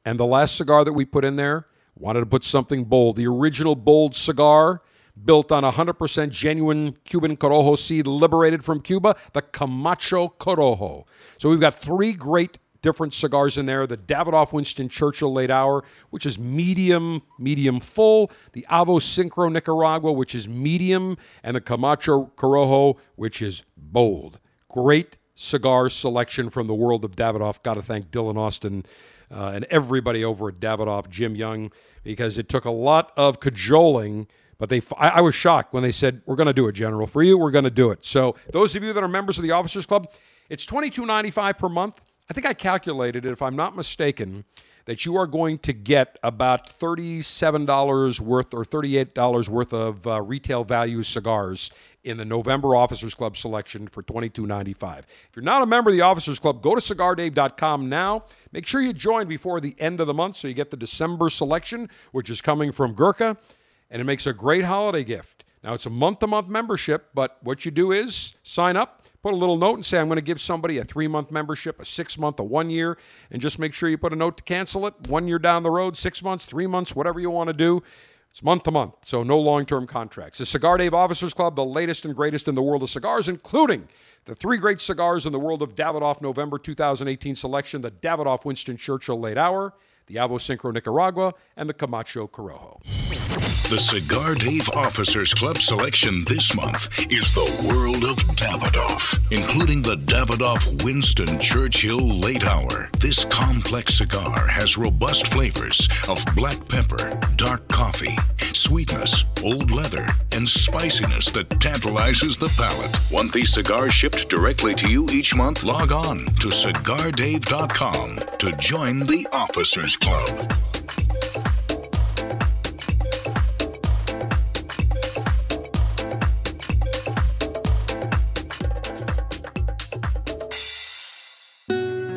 And the last cigar that we put in there, wanted to put something bold. The original bold cigar, built on 100% genuine Cuban Corojo seed liberated from Cuba, the Camacho Corojo. So we've got three great different cigars in there. The Davidoff Winston Churchill Late Hour, which is medium, medium full. The Avo Syncro Nicaragua, which is medium. And the Camacho Corojo, which is bold. Great cigar selection from the world of Davidoff. Got to thank Dylan Austin uh, and everybody over at Davidoff, Jim Young, because it took a lot of cajoling, But they, I, I was shocked when they said, "We're going to do it, General, for you. We're going to do it." So those of you that are members of the Officers Club, it's twenty two ninety five per month. I think I calculated it, if I'm not mistaken, that you are going to get about $37 worth or $38 worth of uh, retail value cigars in the November Officers Club selection for $22.95. If you're not a member of the Officers Club, go to cigardave.com now. Make sure you join before the end of the month so you get the December selection, which is coming from Gurkha, and it makes a great holiday gift. Now, it's a month to month membership, but what you do is sign up put a little note and say, I'm going to give somebody a three month membership, a six month, a one year, and just make sure you put a note to cancel it one year down the road, six months, three months, whatever you want to do. It's month to month, so no long term contracts. The Cigar Dave Officers Club, the latest and greatest in the world of cigars, including the three great cigars in the world of Davidoff November 2018 selection the Davidoff Winston Churchill Late Hour, the Avo Syncro Nicaragua, and the Camacho Corojo. The Cigar Dave Officers Club selection this month is the world of Davidoff, including the Davidoff Winston Churchill Late Hour. This complex cigar has robust flavors of black pepper, dark coffee, sweetness, old leather, and spiciness that tantalizes the palate. Want these cigars shipped directly to you each month? Log on to cigardave.com to join the Officers Club.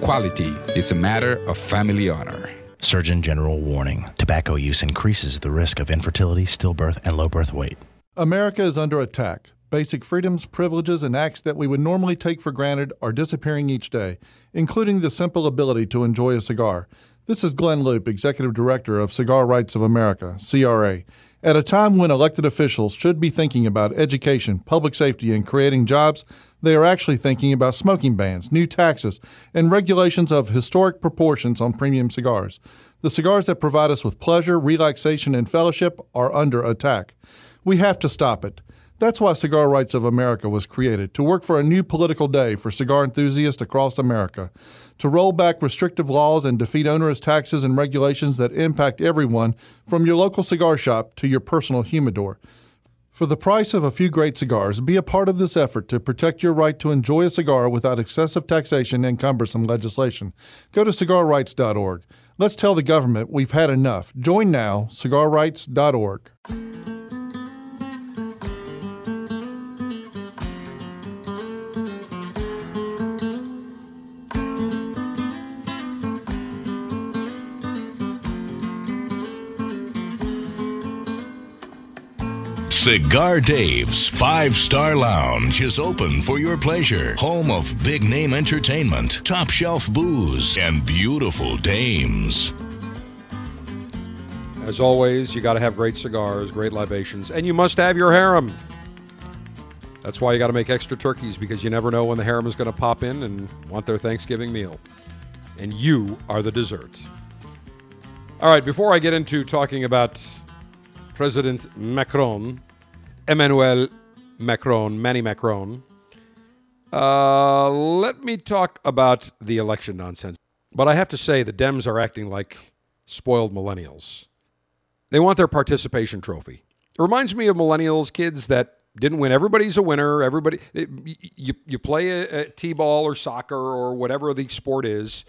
quality is a matter of family honor. Surgeon General warning tobacco use increases the risk of infertility, stillbirth, and low birth weight. America is under attack. Basic freedoms, privileges, and acts that we would normally take for granted are disappearing each day, including the simple ability to enjoy a cigar. This is Glynn Loope, Executive Director of Cigar Rights of America, CRA. At a time when elected officials should be thinking about education, public safety, and creating jobs, they are actually thinking about smoking bans, new taxes, and regulations of historic proportions on premium cigars. The cigars that provide us with pleasure, relaxation, and fellowship are under attack. We have to stop it. That's why Cigar Rights of America was created to work for a new political day for cigar enthusiasts across America, to roll back restrictive laws and defeat onerous taxes and regulations that impact everyone from your local cigar shop to your personal humidor. For the price of a few great cigars, be a part of this effort to protect your right to enjoy a cigar without excessive taxation and cumbersome legislation. Go to cigarrights.org. Let's tell the government we've had enough. Join now, cigarrights.org. Cigar Dave's five star lounge is open for your pleasure. Home of big name entertainment, top shelf booze, and beautiful dames. As always, you got to have great cigars, great libations, and you must have your harem. That's why you got to make extra turkeys because you never know when the harem is going to pop in and want their Thanksgiving meal. And you are the dessert. All right, before I get into talking about President Macron, Emmanuel Macron, Manny Macron. Uh, let me talk about the election nonsense. But I have to say, the Dems are acting like spoiled millennials. They want their participation trophy. It reminds me of millennials, kids that didn't win. Everybody's a winner. Everybody, you, you play a, a t-ball or soccer or whatever the sport is.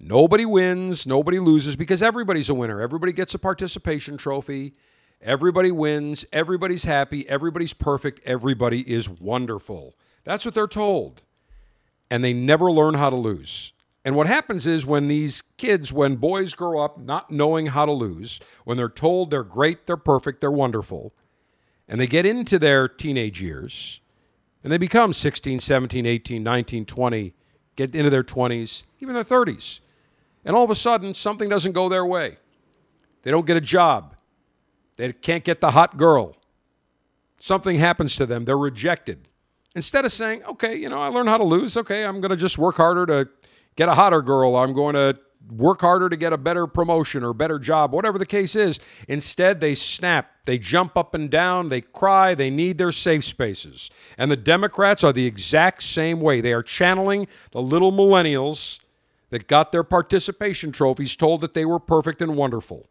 Nobody wins, nobody loses because everybody's a winner. Everybody gets a participation trophy Everybody wins, everybody's happy, everybody's perfect, everybody is wonderful. That's what they're told. And they never learn how to lose. And what happens is when these kids, when boys grow up not knowing how to lose, when they're told they're great, they're perfect, they're wonderful, and they get into their teenage years, and they become 16, 17, 18, 19, 20, get into their 20s, even their 30s. And all of a sudden, something doesn't go their way. They don't get a job. They can't get the hot girl. Something happens to them. They're rejected. Instead of saying, okay, you know, I learned how to lose. Okay, I'm going to just work harder to get a hotter girl. I'm going to work harder to get a better promotion or better job, whatever the case is. Instead, they snap, they jump up and down, they cry, they need their safe spaces. And the Democrats are the exact same way. They are channeling the little millennials that got their participation trophies told that they were perfect and wonderful.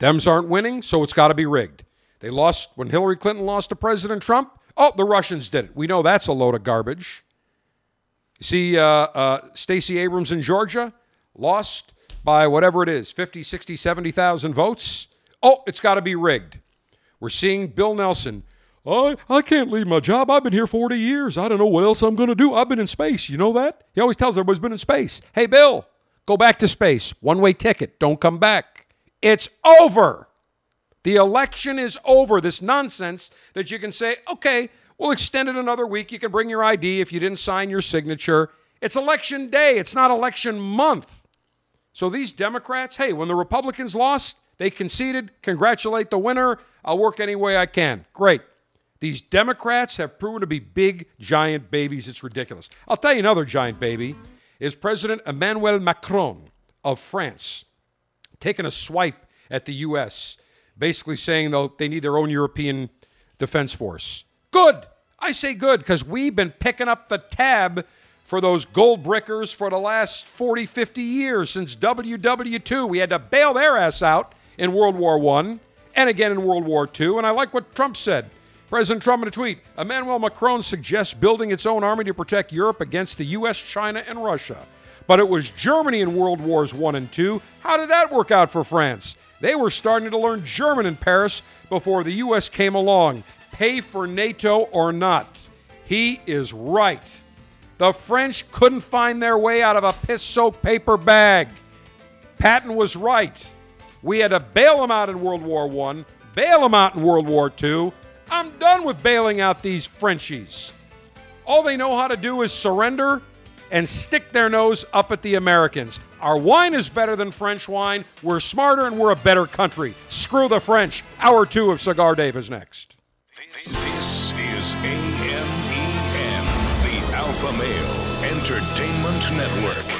Dems aren't winning, so it's got to be rigged. They lost when Hillary Clinton lost to President Trump. Oh, the Russians did it. We know that's a load of garbage. You see, uh, uh, Stacey Abrams in Georgia lost by whatever it is 50, 60, 70,000 votes. Oh, it's got to be rigged. We're seeing Bill Nelson. I, I can't leave my job. I've been here 40 years. I don't know what else I'm going to do. I've been in space. You know that? He always tells everybody he's been in space. Hey, Bill, go back to space. One way ticket. Don't come back. It's over. The election is over. This nonsense that you can say, okay, we'll extend it another week. You can bring your ID if you didn't sign your signature. It's election day, it's not election month. So these Democrats, hey, when the Republicans lost, they conceded. Congratulate the winner. I'll work any way I can. Great. These Democrats have proven to be big, giant babies. It's ridiculous. I'll tell you another giant baby is President Emmanuel Macron of France taking a swipe at the U.S., basically saying, though, they need their own European defense force. Good. I say good because we've been picking up the tab for those gold brickers for the last 40, 50 years since WW2. We had to bail their ass out in World War I and again in World War II. And I like what Trump said. President Trump in a tweet Emmanuel Macron suggests building its own army to protect Europe against the U.S., China, and Russia. But it was Germany in World Wars I and II. How did that work out for France? They were starting to learn German in Paris before the U.S. came along. Pay for NATO or not. He is right. The French couldn't find their way out of a piss soaked paper bag. Patton was right. We had to bail them out in World War I, bail them out in World War II. I'm done with bailing out these Frenchies. All they know how to do is surrender and stick their nose up at the Americans. Our wine is better than French wine. We're smarter and we're a better country. Screw the French. Hour two of Cigar Dave is next. This is AMEN, the Alpha Male Entertainment Network.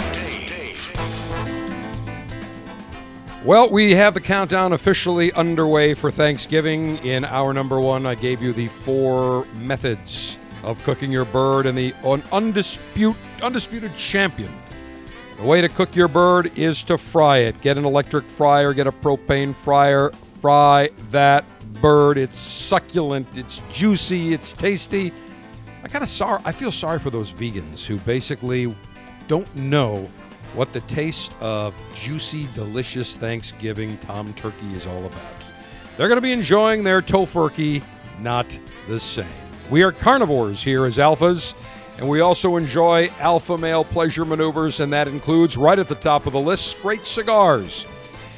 Well, we have the countdown officially underway for Thanksgiving. In hour number one, I gave you the four methods of cooking your bird and the un- undisputed, undisputed champion. The way to cook your bird is to fry it. Get an electric fryer, get a propane fryer, fry that bird. It's succulent, it's juicy, it's tasty. I kind of sorry. I feel sorry for those vegans who basically don't know what the taste of juicy, delicious Thanksgiving Tom Turkey is all about. They're going to be enjoying their tofurkey, not the same. We are carnivores here as alphas, and we also enjoy alpha male pleasure maneuvers, and that includes right at the top of the list great cigars.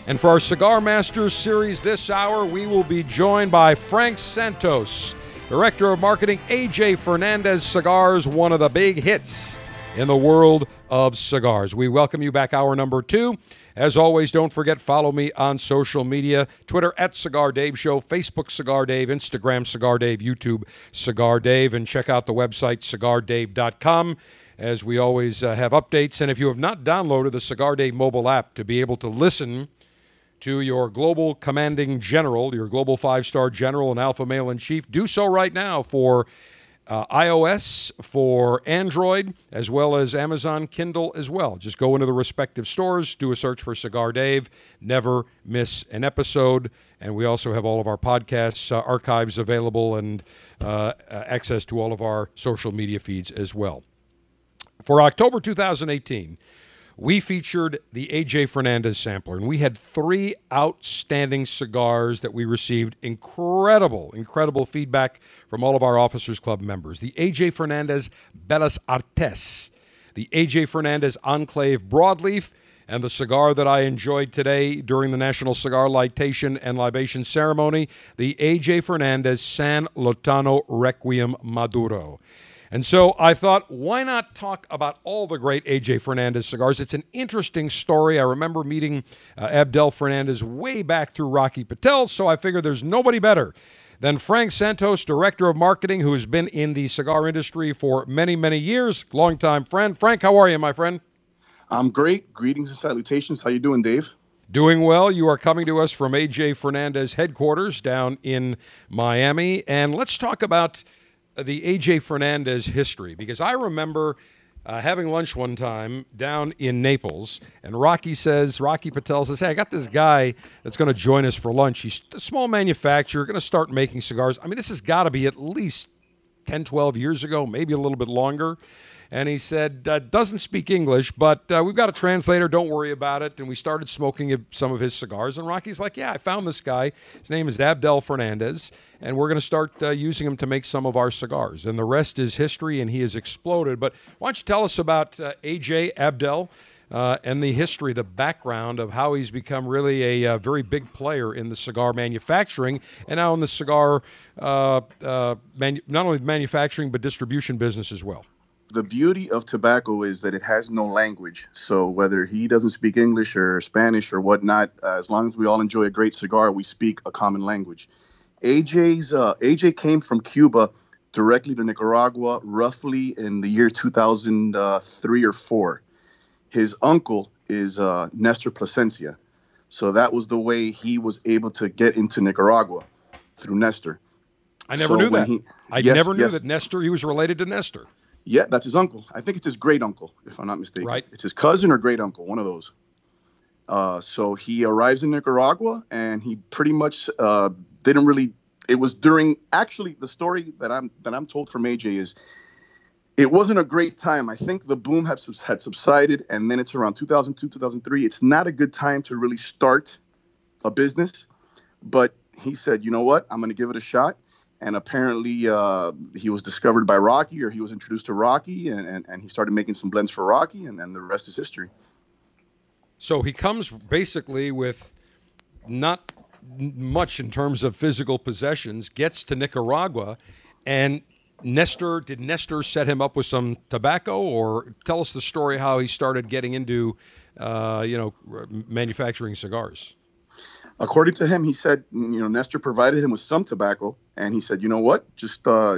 And for our Cigar Masters series this hour, we will be joined by Frank Santos, Director of Marketing AJ Fernandez Cigars, one of the big hits in the world of cigars. We welcome you back, hour number two. As always, don't forget, follow me on social media Twitter at Cigar Dave Show, Facebook Cigar Dave, Instagram Cigar Dave, YouTube Cigar Dave, and check out the website cigardave.com as we always uh, have updates. And if you have not downloaded the Cigar Dave mobile app to be able to listen to your global commanding general, your global five star general and alpha male in chief, do so right now for uh, iOS, for Android, as well as Amazon Kindle as well. Just go into the respective stores, do a search for Cigar Dave, never miss an episode. And we also have all of our podcasts uh, archives available and uh, access to all of our social media feeds as well. For October 2018, we featured the AJ Fernandez sampler, and we had three outstanding cigars that we received incredible, incredible feedback from all of our Officers Club members. The AJ Fernandez Bellas Artes, the AJ Fernandez Enclave Broadleaf, and the cigar that I enjoyed today during the National Cigar Lightation and Libation Ceremony, the AJ Fernandez San Lotano Requiem Maduro. And so I thought, why not talk about all the great AJ Fernandez cigars? It's an interesting story. I remember meeting uh, Abdel Fernandez way back through Rocky Patel, so I figured there's nobody better than Frank Santos, Director of Marketing, who has been in the cigar industry for many, many years. Longtime friend. Frank, how are you, my friend? I'm great. Greetings and salutations. How you doing, Dave? Doing well. You are coming to us from AJ Fernandez headquarters down in Miami. And let's talk about the AJ Fernandez history because I remember uh, having lunch one time down in Naples, and Rocky says, Rocky Patel says, Hey, I got this guy that's going to join us for lunch. He's a small manufacturer, going to start making cigars. I mean, this has got to be at least 10, 12 years ago, maybe a little bit longer and he said, uh, doesn't speak English, but uh, we've got a translator. Don't worry about it. And we started smoking some of his cigars. And Rocky's like, yeah, I found this guy. His name is Abdel Fernandez, and we're going to start uh, using him to make some of our cigars. And the rest is history, and he has exploded. But why don't you tell us about uh, AJ Abdel? Uh, and the history, the background of how he's become really a, uh, very big player in the cigar manufacturing and now in the cigar, uh, uh, manu- not only manufacturing but distribution business as well the beauty of tobacco is that it has no language. So whether he doesn't speak English or Spanish or whatnot, uh, as long as we all enjoy a great cigar, we speak a common language. AJ's uh, AJ came from Cuba directly to Nicaragua roughly in the year 2003 or four. His uncle is uh, Nestor Plasencia, so that was the way he was able to get into Nicaragua through Nestor. I never so knew that. He, I yes, never knew yes. that Nestor. He was related to Nestor. Yeah, that's his uncle. I think it's his great uncle, if I'm not mistaken. Right. It's his cousin or great uncle, one of those. Uh, so he arrives in Nicaragua, and he pretty much uh, didn't really. It was during actually the story that I'm that I'm told from AJ is it wasn't a great time. I think the boom had had subsided, and then it's around 2002, 2003. It's not a good time to really start a business, but he said, you know what, I'm going to give it a shot and apparently uh, he was discovered by Rocky, or he was introduced to Rocky, and, and, and he started making some blends for Rocky, and then the rest is history. So he comes basically with not much in terms of physical possessions, gets to Nicaragua, and Nestor, did Nestor set him up with some tobacco, or tell us the story how he started getting into, uh, you know, manufacturing cigars? According to him, he said, you know, Nestor provided him with some tobacco, and he said, you know what, just uh,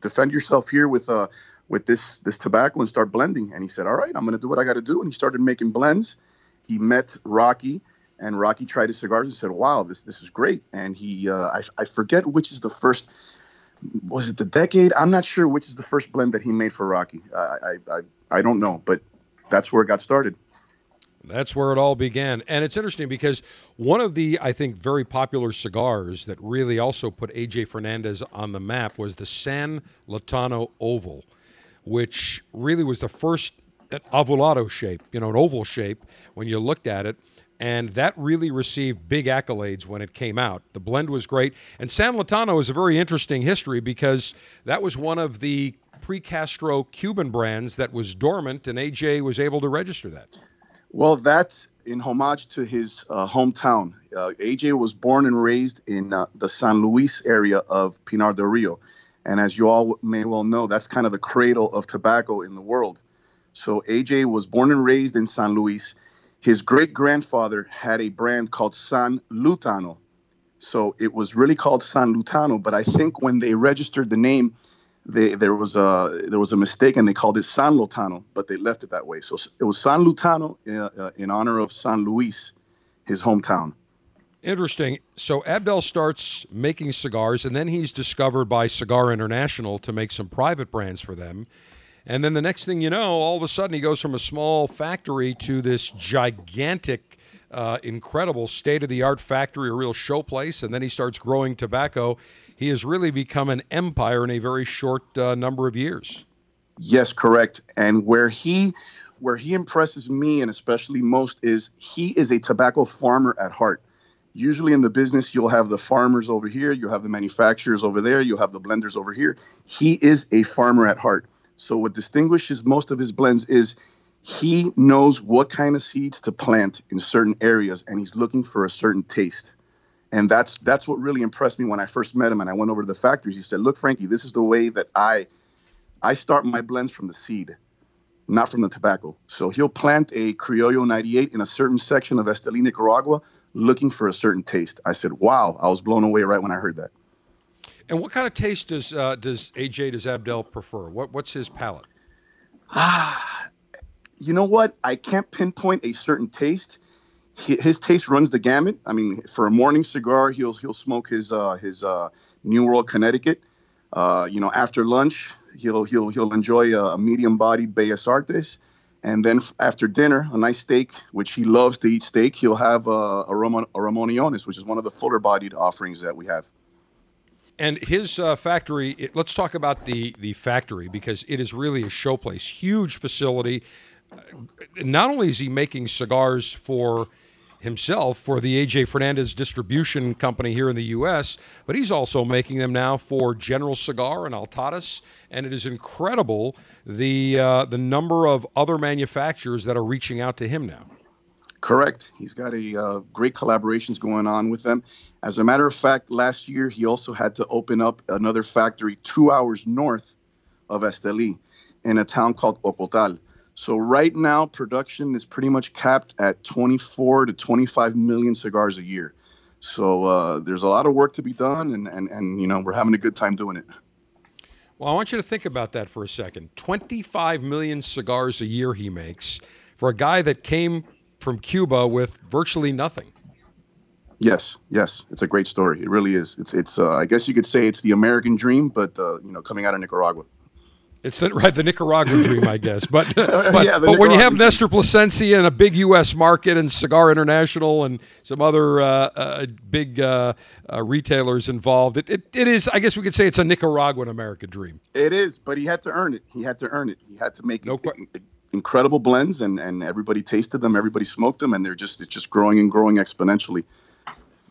defend yourself here with uh, with this this tobacco and start blending. And he said, all right, I'm going to do what I got to do. And he started making blends. He met Rocky, and Rocky tried his cigars and said, wow, this this is great. And he, uh, I, I forget which is the first. Was it the decade? I'm not sure which is the first blend that he made for Rocky. I, I, I, I don't know, but that's where it got started. That's where it all began. And it's interesting because one of the, I think, very popular cigars that really also put AJ Fernandez on the map was the San Lotano Oval, which really was the first ovulato shape, you know, an oval shape when you looked at it. And that really received big accolades when it came out. The blend was great. And San Lotano is a very interesting history because that was one of the pre Castro Cuban brands that was dormant, and AJ was able to register that. Well, that's in homage to his uh, hometown. Uh, AJ was born and raised in uh, the San Luis area of Pinar del Rio. And as you all may well know, that's kind of the cradle of tobacco in the world. So AJ was born and raised in San Luis. His great grandfather had a brand called San Lutano. So it was really called San Lutano, but I think when they registered the name, they, there was a there was a mistake and they called it San Lotano, but they left it that way. So it was San Lutano uh, uh, in honor of San Luis, his hometown. Interesting. So Abdel starts making cigars, and then he's discovered by Cigar International to make some private brands for them. And then the next thing you know, all of a sudden he goes from a small factory to this gigantic, uh, incredible state of the art factory, a real showplace. And then he starts growing tobacco. He has really become an empire in a very short uh, number of years. Yes, correct. And where he where he impresses me and especially most is he is a tobacco farmer at heart. Usually in the business, you'll have the farmers over here, you'll have the manufacturers over there, you'll have the blenders over here. He is a farmer at heart. So what distinguishes most of his blends is he knows what kind of seeds to plant in certain areas and he's looking for a certain taste. And that's that's what really impressed me when I first met him and I went over to the factories. He said, "Look, Frankie, this is the way that I I start my blends from the seed, not from the tobacco. So he'll plant a Criollo 98 in a certain section of Esteli, Nicaragua, looking for a certain taste. I said, "Wow!" I was blown away right when I heard that. And what kind of taste does uh, does AJ does Abdel prefer? What what's his palate? Ah, you know what? I can't pinpoint a certain taste. His taste runs the gamut. I mean, for a morning cigar, he'll he'll smoke his uh, his uh, New World Connecticut. Uh, you know, after lunch, he'll he'll he'll enjoy a medium-bodied Bellas Artes, and then after dinner, a nice steak, which he loves to eat steak. He'll have uh, a, Ramon, a Ramon Allones, which is one of the fuller-bodied offerings that we have. And his uh, factory. It, let's talk about the the factory because it is really a showplace. Huge facility. Not only is he making cigars for himself for the AJ Fernandez distribution company here in the U.S., but he's also making them now for General Cigar and Altadis, and it is incredible the uh, the number of other manufacturers that are reaching out to him now. Correct. He's got a uh, great collaborations going on with them. As a matter of fact, last year he also had to open up another factory two hours north of Esteli in a town called Ocotal. So right now, production is pretty much capped at 24 to 25 million cigars a year. So uh, there's a lot of work to be done, and, and, and you know we're having a good time doing it. Well, I want you to think about that for a second. 25 million cigars a year he makes for a guy that came from Cuba with virtually nothing. Yes, yes, it's a great story. It really is. It's it's. Uh, I guess you could say it's the American dream, but uh, you know, coming out of Nicaragua. It's the, right the Nicaraguan dream, I guess. But but, yeah, but when you have Nestor Plasencia and a big U.S. market and Cigar International and some other uh, uh, big uh, uh, retailers involved, it, it, it is. I guess we could say it's a Nicaraguan American dream. It is, but he had to earn it. He had to earn it. He had to make no it, incredible blends, and and everybody tasted them, everybody smoked them, and they're just it's just growing and growing exponentially.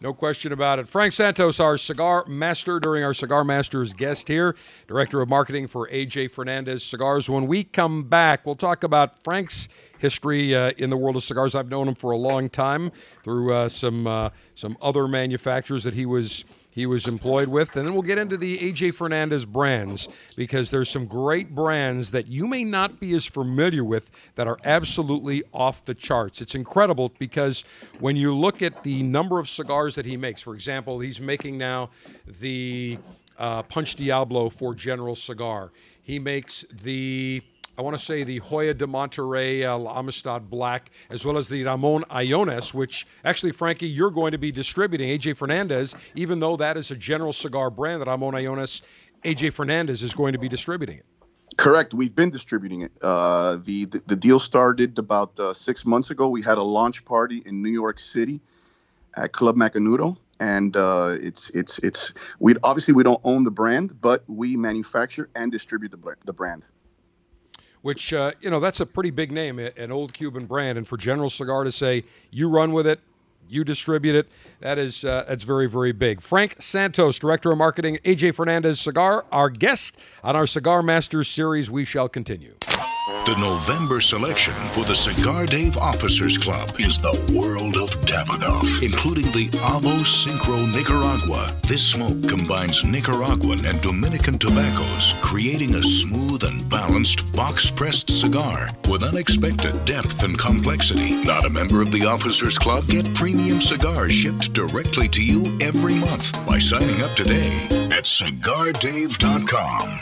No question about it. Frank Santos, our cigar master during our Cigar Masters guest here, director of marketing for AJ Fernandez Cigars. When we come back, we'll talk about Frank's history uh, in the world of cigars. I've known him for a long time through uh, some uh, some other manufacturers that he was he was employed with. And then we'll get into the AJ Fernandez brands because there's some great brands that you may not be as familiar with that are absolutely off the charts. It's incredible because when you look at the number of cigars that he makes, for example, he's making now the uh, Punch Diablo for General Cigar. He makes the I want to say the Hoyo de Monterrey uh, Amistad Black, as well as the Ramon Allones, which actually, Frankie, you're going to be distributing. AJ Fernandez, even though that is a general cigar brand, that Ramon Allones, AJ Fernandez is going to be distributing it. Correct. We've been distributing it. Uh, the, the, the deal started about uh, six months ago. We had a launch party in New York City at Club Macanudo, and uh, it's it's it's we obviously we don't own the brand, but we manufacture and distribute the the brand which uh, you know that's a pretty big name, an old Cuban brand, and for General Cigar to say you run with it, you distribute it, that is uh, that's very very big. Frank Santos, director of marketing, AJ Fernandez Cigar, our guest on our Cigar Masters series. We shall continue. The November selection for the Cigar Dave Officers Club is the world of Davidoff, including the Avo Syncro Nicaragua. This smoke combines Nicaraguan and Dominican tobaccos, creating a smooth and balanced box pressed cigar with unexpected depth and complexity. Not a member of the Officers Club? Get premium cigars shipped directly to you every month by signing up today at cigardave.com.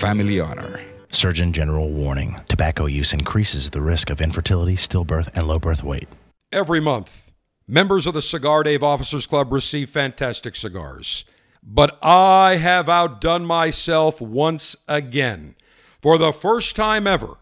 family honor. Surgeon General warning tobacco use increases the risk of infertility, stillbirth, and low birth weight. Every month, members of the Cigar Dave Officers Club receive fantastic cigars. But I have outdone myself once again. For the first time ever,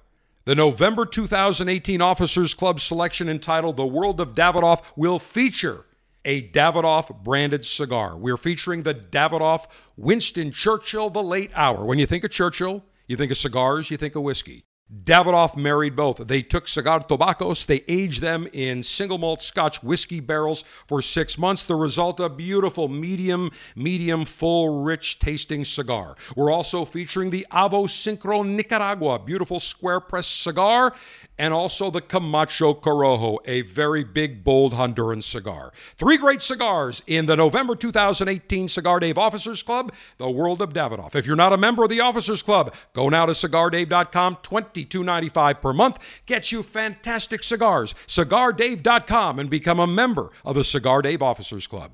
the November 2018 Officers Club selection entitled The World of Davidoff will feature a Davidoff branded cigar. We're featuring the Davidoff Winston Churchill The Late Hour. When you think of Churchill, you think of cigars, you think of whiskey. Davidoff married both. They took cigar tobaccos, they aged them in single malt Scotch whiskey barrels for six months. The result, a beautiful, medium, medium, full, rich tasting cigar. We're also featuring the Avo Syncro Nicaragua, beautiful square press cigar, and also the Camacho Corojo, a very big, bold Honduran cigar. Three great cigars in the November 2018 Cigar Dave Officers Club, the world of Davidoff. If you're not a member of the Officers Club, go now to cigardave.com. 22.95 per month gets you fantastic cigars. Cigardave.com and become a member of the Cigar Dave Officers Club.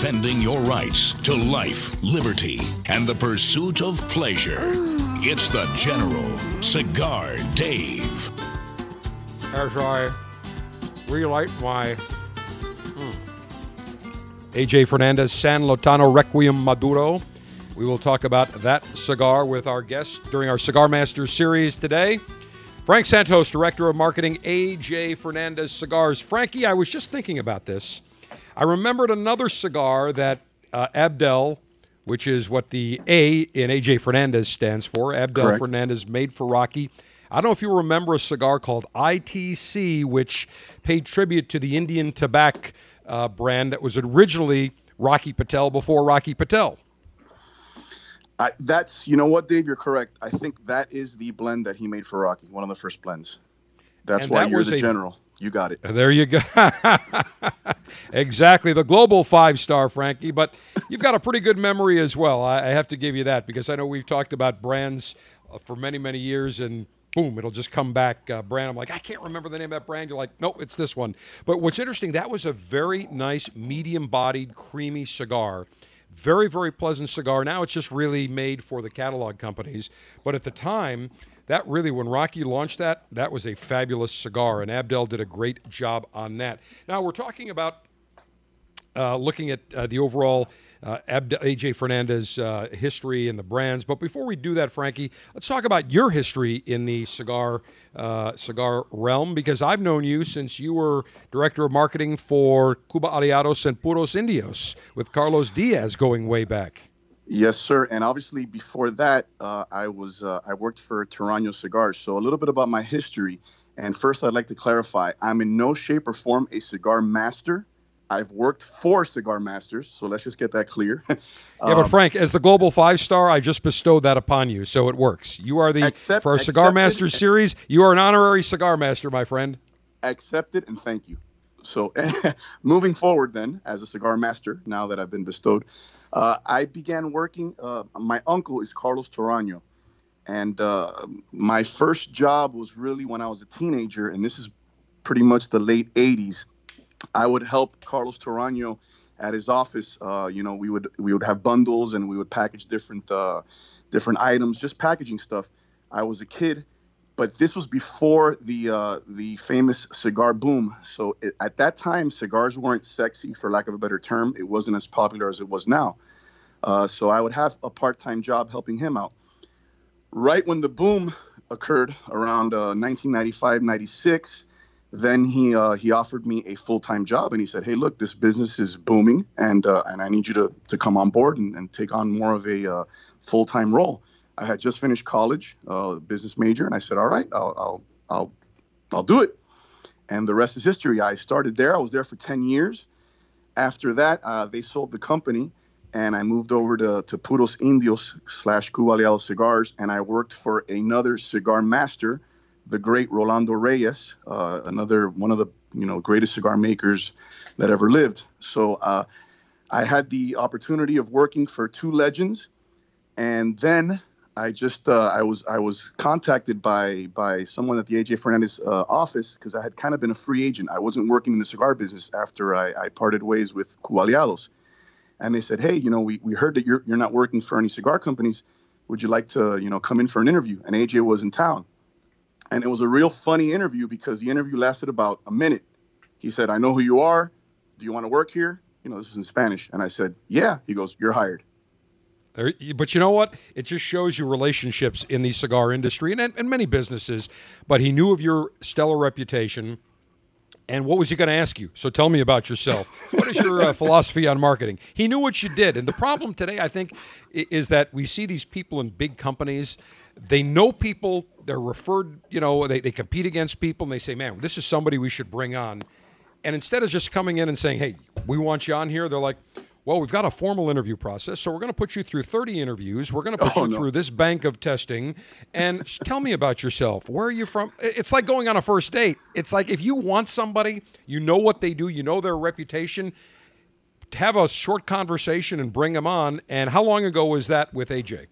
Defending your rights to life, liberty, and the pursuit of pleasure. It's the General Cigar Dave. As I relight my hmm, AJ Fernandez San Lotano Requiem Maduro, we will talk about that cigar with our guests during our Cigar Masters series today. Frank Santos, Director of Marketing, AJ Fernandez Cigars. Frankie, I was just thinking about this. I remembered another cigar that uh, Abdel, which is what the A in AJ Fernandez stands for, Abdel Correct. Fernandez made for Rocky. I don't know if you remember a cigar called ITC, which paid tribute to the Indian tobacco uh, brand that was originally Rocky Patel before Rocky Patel. I, that's you know what, Dave, you're correct. I think that is the blend that he made for Rocky, one of the first blends. That's And why that you're the a- general. You got it. There you go. exactly. The global five star, Frankie. But you've got a pretty good memory as well. I, have to give you that because I know we've talked about brands uh, for many, many years and boom, it'll just come back. Uh, brand. I'm like, I can't remember the name of that brand. You're like, nope, it's this one. But what's interesting, that was a very nice, medium bodied, creamy cigar. Very, very pleasant cigar. Now it's just really made for the catalog companies. But at the time, that really, when Rocky launched that, that was a fabulous cigar, and Abdel did a great job on that. Now we're talking about uh, looking at uh, the overall uh, AJ Fernandez uh, history and the brands. But before we do that, Frankie, let's talk about your history in the cigar uh, cigar realm because I've known you since you were director of marketing for Cuba Aliados and Puros Indios with Carlos Diaz going way back. Yes, sir. And obviously, before that, uh, I was uh, I worked for Torano Cigars. So a little bit about my history. And first, I'd like to clarify: I'm in no shape or form a cigar master. I've worked for cigar masters, so let's just get that clear. yeah, but Frank, as the global five star, I just bestowed that upon you, so it works. You are the Accept- for our Cigar. Masters series. You are an honorary cigar master, my friend. accepted and thank you. So, moving forward, then, as a cigar master, now that I've been bestowed, uh, I began working. Uh, my uncle is Carlos Torano. And uh, my first job was really when I was a teenager, and this is pretty much the late 80s. I would help Carlos Torano at his office. Uh, you know, we would we would have bundles and we would package different uh, different items, just packaging stuff. I was a kid, but this was before the uh, the famous cigar boom. So it, at that time, cigars weren't sexy, for lack of a better term. It wasn't as popular as it was now. Uh, so I would have a part-time job helping him out. Right when the boom occurred around uh, 1995, 96, then he uh, he offered me a full-time job, and he said, "Hey, look, this business is booming, and uh, and I need you to to come on board and, and take on more of a uh, full-time role." I had just finished college, uh, business major, and I said, "All right, I'll, I'll, I'll, I'll do it." And the rest is history. I started there. I was there for 10 years. After that, uh, they sold the company, and I moved over to, to Puros Indios slash Cuba Aliados Cigars, and I worked for another cigar master, the great Rolando Reyes, uh, another one of the you know greatest cigar makers that ever lived. So uh, I had the opportunity of working for two legends, and then I just uh, I was I was contacted by by someone at the AJ Fernandez uh, office because I had kind of been a free agent. I wasn't working in the cigar business after I, I parted ways with Cubaliados, and they said, hey, you know, we, we heard that you're you're not working for any cigar companies. Would you like to you know come in for an interview? And AJ was in town, and it was a real funny interview because the interview lasted about a minute. He said, I know who you are. Do you want to work here? You know, this was in Spanish, and I said, yeah. He goes, you're hired. But you know what? It just shows you relationships in the cigar industry and, and many businesses. But he knew of your stellar reputation. And what was he going to ask you? So tell me about yourself. What is your uh, philosophy on marketing? He knew what you did. And the problem today, I think, is that we see these people in big companies. They know people, they're referred, you know, they, they compete against people, and they say, man, this is somebody we should bring on. And instead of just coming in and saying, hey, we want you on here, they're like, well, we've got a formal interview process, so we're going to put you through 30 interviews. We're going to put Oh, you no. through this bank of testing. And tell me about yourself. Where are you from? It's like going on a first date. It's like if you want somebody, you know what they do, you know their reputation, have a short conversation and bring them on. And how long ago was that with AJ?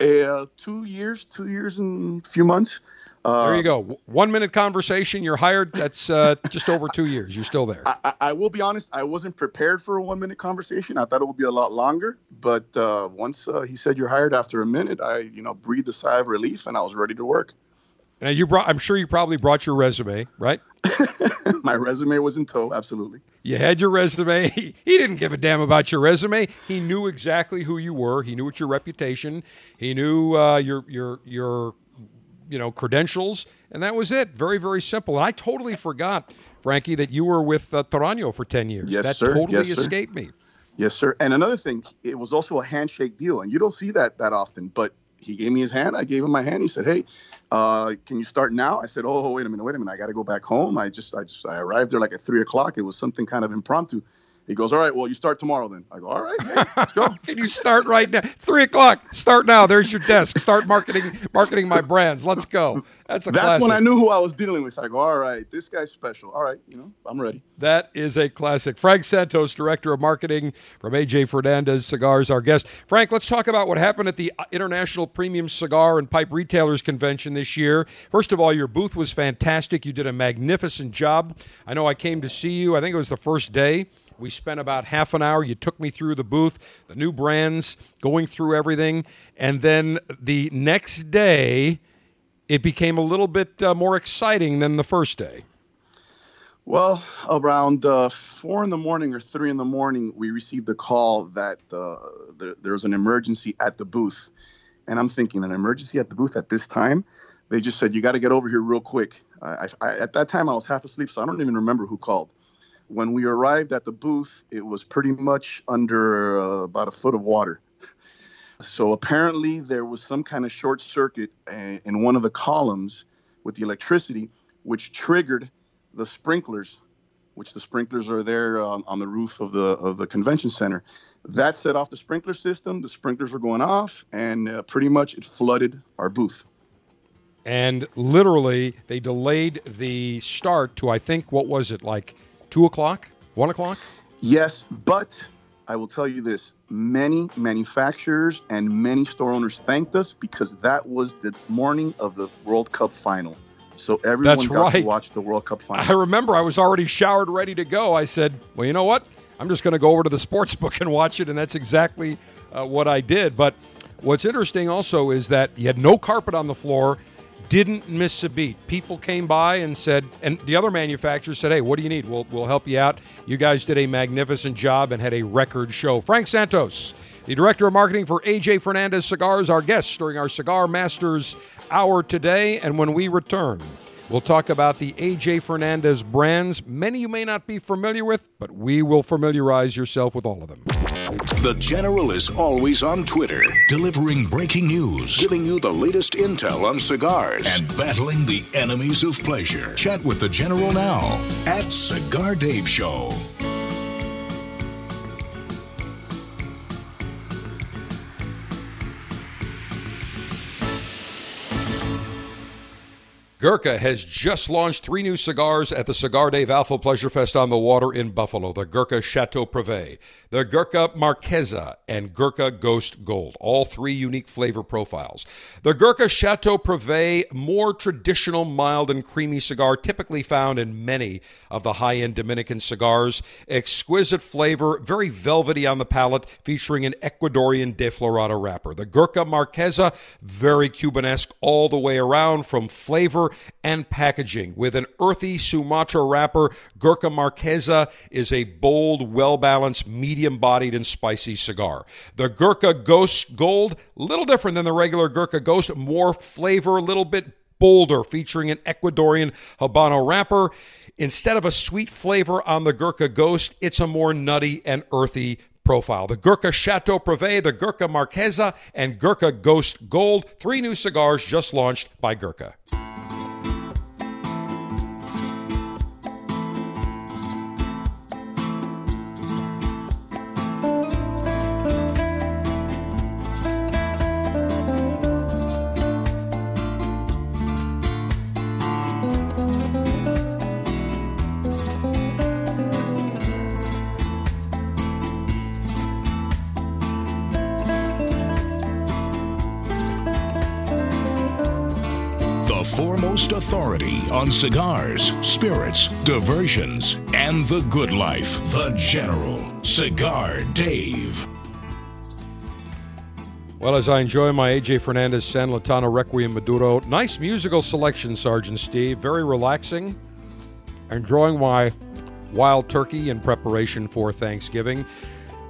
Uh, two years, two years and a few months. Uh, There you go. One minute conversation. You're hired. That's uh, just over two years. You're still there. I, I will be honest. I wasn't prepared for a one-minute conversation. I thought it would be a lot longer. But uh, once uh, he said you're hired after a minute, I, you know, breathed a sigh of relief and I was ready to work. Now you brought. I'm sure you probably brought your resume, right? My resume was in tow. Absolutely. You had your resume. He, he didn't give a damn about your resume. He knew exactly who you were. He knew what your reputation. He knew uh, your your your you know credentials, and that was it. Very very simple. And I totally forgot, Frankie, that you were with uh, Torano for ten years. Yes, that sir. totally Yes, sir. escaped me. Yes, sir. And another thing, it was also a handshake deal, and you don't see that that often. But he gave me his hand. I gave him my hand. He said, "Hey, uh, can you start now?" I said, "Oh, wait a minute, wait a minute. I got to go back home. I just, I just, I arrived there like at three o'clock. It was something kind of impromptu." He goes, "All right, well, you start tomorrow then." I go, "All right, hey, let's go." Can you start right now? It's three o'clock. Start now. There's your desk. Start marketing marketing my brands. Let's go. That's a classic. That's classic. when I knew who I was dealing with. I go, "All right, this guy's special. All right, you know, I'm ready." That is a classic. Frank Santos, Director of Marketing from AJ Fernandez Cigars, our guest. Frank, let's talk about what happened at the uh, International Premium Cigar and Pipe Retailers Convention this year. First of all, your booth was fantastic. You did a magnificent job. I know I came to see you, I think it was the first day. We spent about half an hour. You took me through the booth, the new brands, going through everything. And then the next day, it became a little bit uh, more exciting than the first day. Well, around uh, four in the morning or three in the morning, we received a call that uh, there, there was an emergency at the booth. And I'm thinking, an emergency at the booth at this time? They just said, you got to get over here real quick. I, I, at that time, I was half asleep, so I don't even remember who called. When we arrived at the booth, it was pretty much under uh, about a foot of water. So apparently there was some kind of short circuit uh, in one of the columns with the electricity, which triggered the sprinklers, which the sprinklers are there um, on the roof of the of the convention center. That set off the sprinkler system. The sprinklers were going off, and uh, pretty much it flooded our booth. And literally, they delayed the start to I think what was it like two o'clock, one o'clock? Yes, but I will tell you this many manufacturers and many store owners thanked us because that was the morning of the World Cup final. So everyone That's got right. to watch the World Cup final. I remember I was already showered, ready to go. I said, "Well, you know what? I'm just going to go over to the sports book and watch it," and that's exactly uh, what I did. But what's interesting also is that you had no carpet on the floor, didn't miss a beat. People came by and said, and the other manufacturers said, "Hey, what do you need? We'll we'll help you out." You guys did a magnificent job and had a record show. Frank Santos. The director of marketing for AJ Fernandez Cigars, our guest during our Cigar Masters hour today. And when we return, We'll talk about the AJ Fernandez brands. Many you may not be familiar with, but we will familiarize yourself with all of them. The General is always on Twitter, delivering breaking news, giving you the latest intel on cigars, and battling the enemies of pleasure. Chat with the General now at Cigar Dave Show. Gurkha has just launched three new cigars at the Cigar Dave Alpha Pleasure Fest on the water in Buffalo the Gurkha Chateau Privé, the Gurkha Marquesa, and Gurkha Ghost Gold, all three unique flavor profiles. The Gurkha Chateau Privé, more traditional, mild, and creamy cigar typically found in many of the high end Dominican cigars. Exquisite flavor, very velvety on the palate, featuring an Ecuadorian Desflorado wrapper. The Gurkha Marquesa, very Cubanesque all the way around from flavor and packaging. With an earthy Sumatra wrapper, Gurkha Marquesa is a bold, well balanced, medium bodied, and spicy cigar. The Gurkha Ghost Gold, little different than the regular Gurkha Ghost, more flavor, a little bit bolder, featuring an Ecuadorian Habano wrapper. Instead of a sweet flavor on the Gurkha Ghost, it's a more nutty and earthy profile. The Gurkha Chateau Privé, the Gurkha Marquesa, and Gurkha Ghost Gold, three new cigars just launched by Gurkha. On cigars, spirits, diversions, and the good life. The General. Cigar Dave. Well, as I enjoy my AJ Fernandez San Lotano Requiem Maduro, nice musical selection, Sergeant Steve. Very relaxing. Enjoying my wild turkey in preparation for Thanksgiving.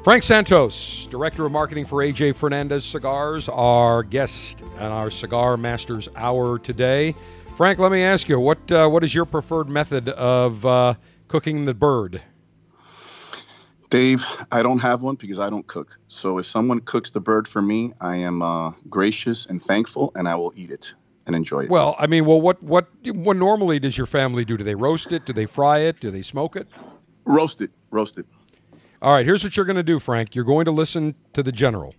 Frank Santos, Director of Marketing for AJ Fernandez Cigars, our guest on our Cigar Masters Hour today. Frank, let me ask you, what uh, what is your preferred method of uh, cooking the bird? Dave, I don't have one because I don't cook. So if someone cooks the bird for me, I am uh, gracious and thankful, and I will eat it and enjoy it. Well, I mean, well, what what what normally does your family do? Do they roast it? Do they fry it? Do they smoke it? roast it, roast it. All right, here's what you're going to do, Frank. You're going to listen to the general.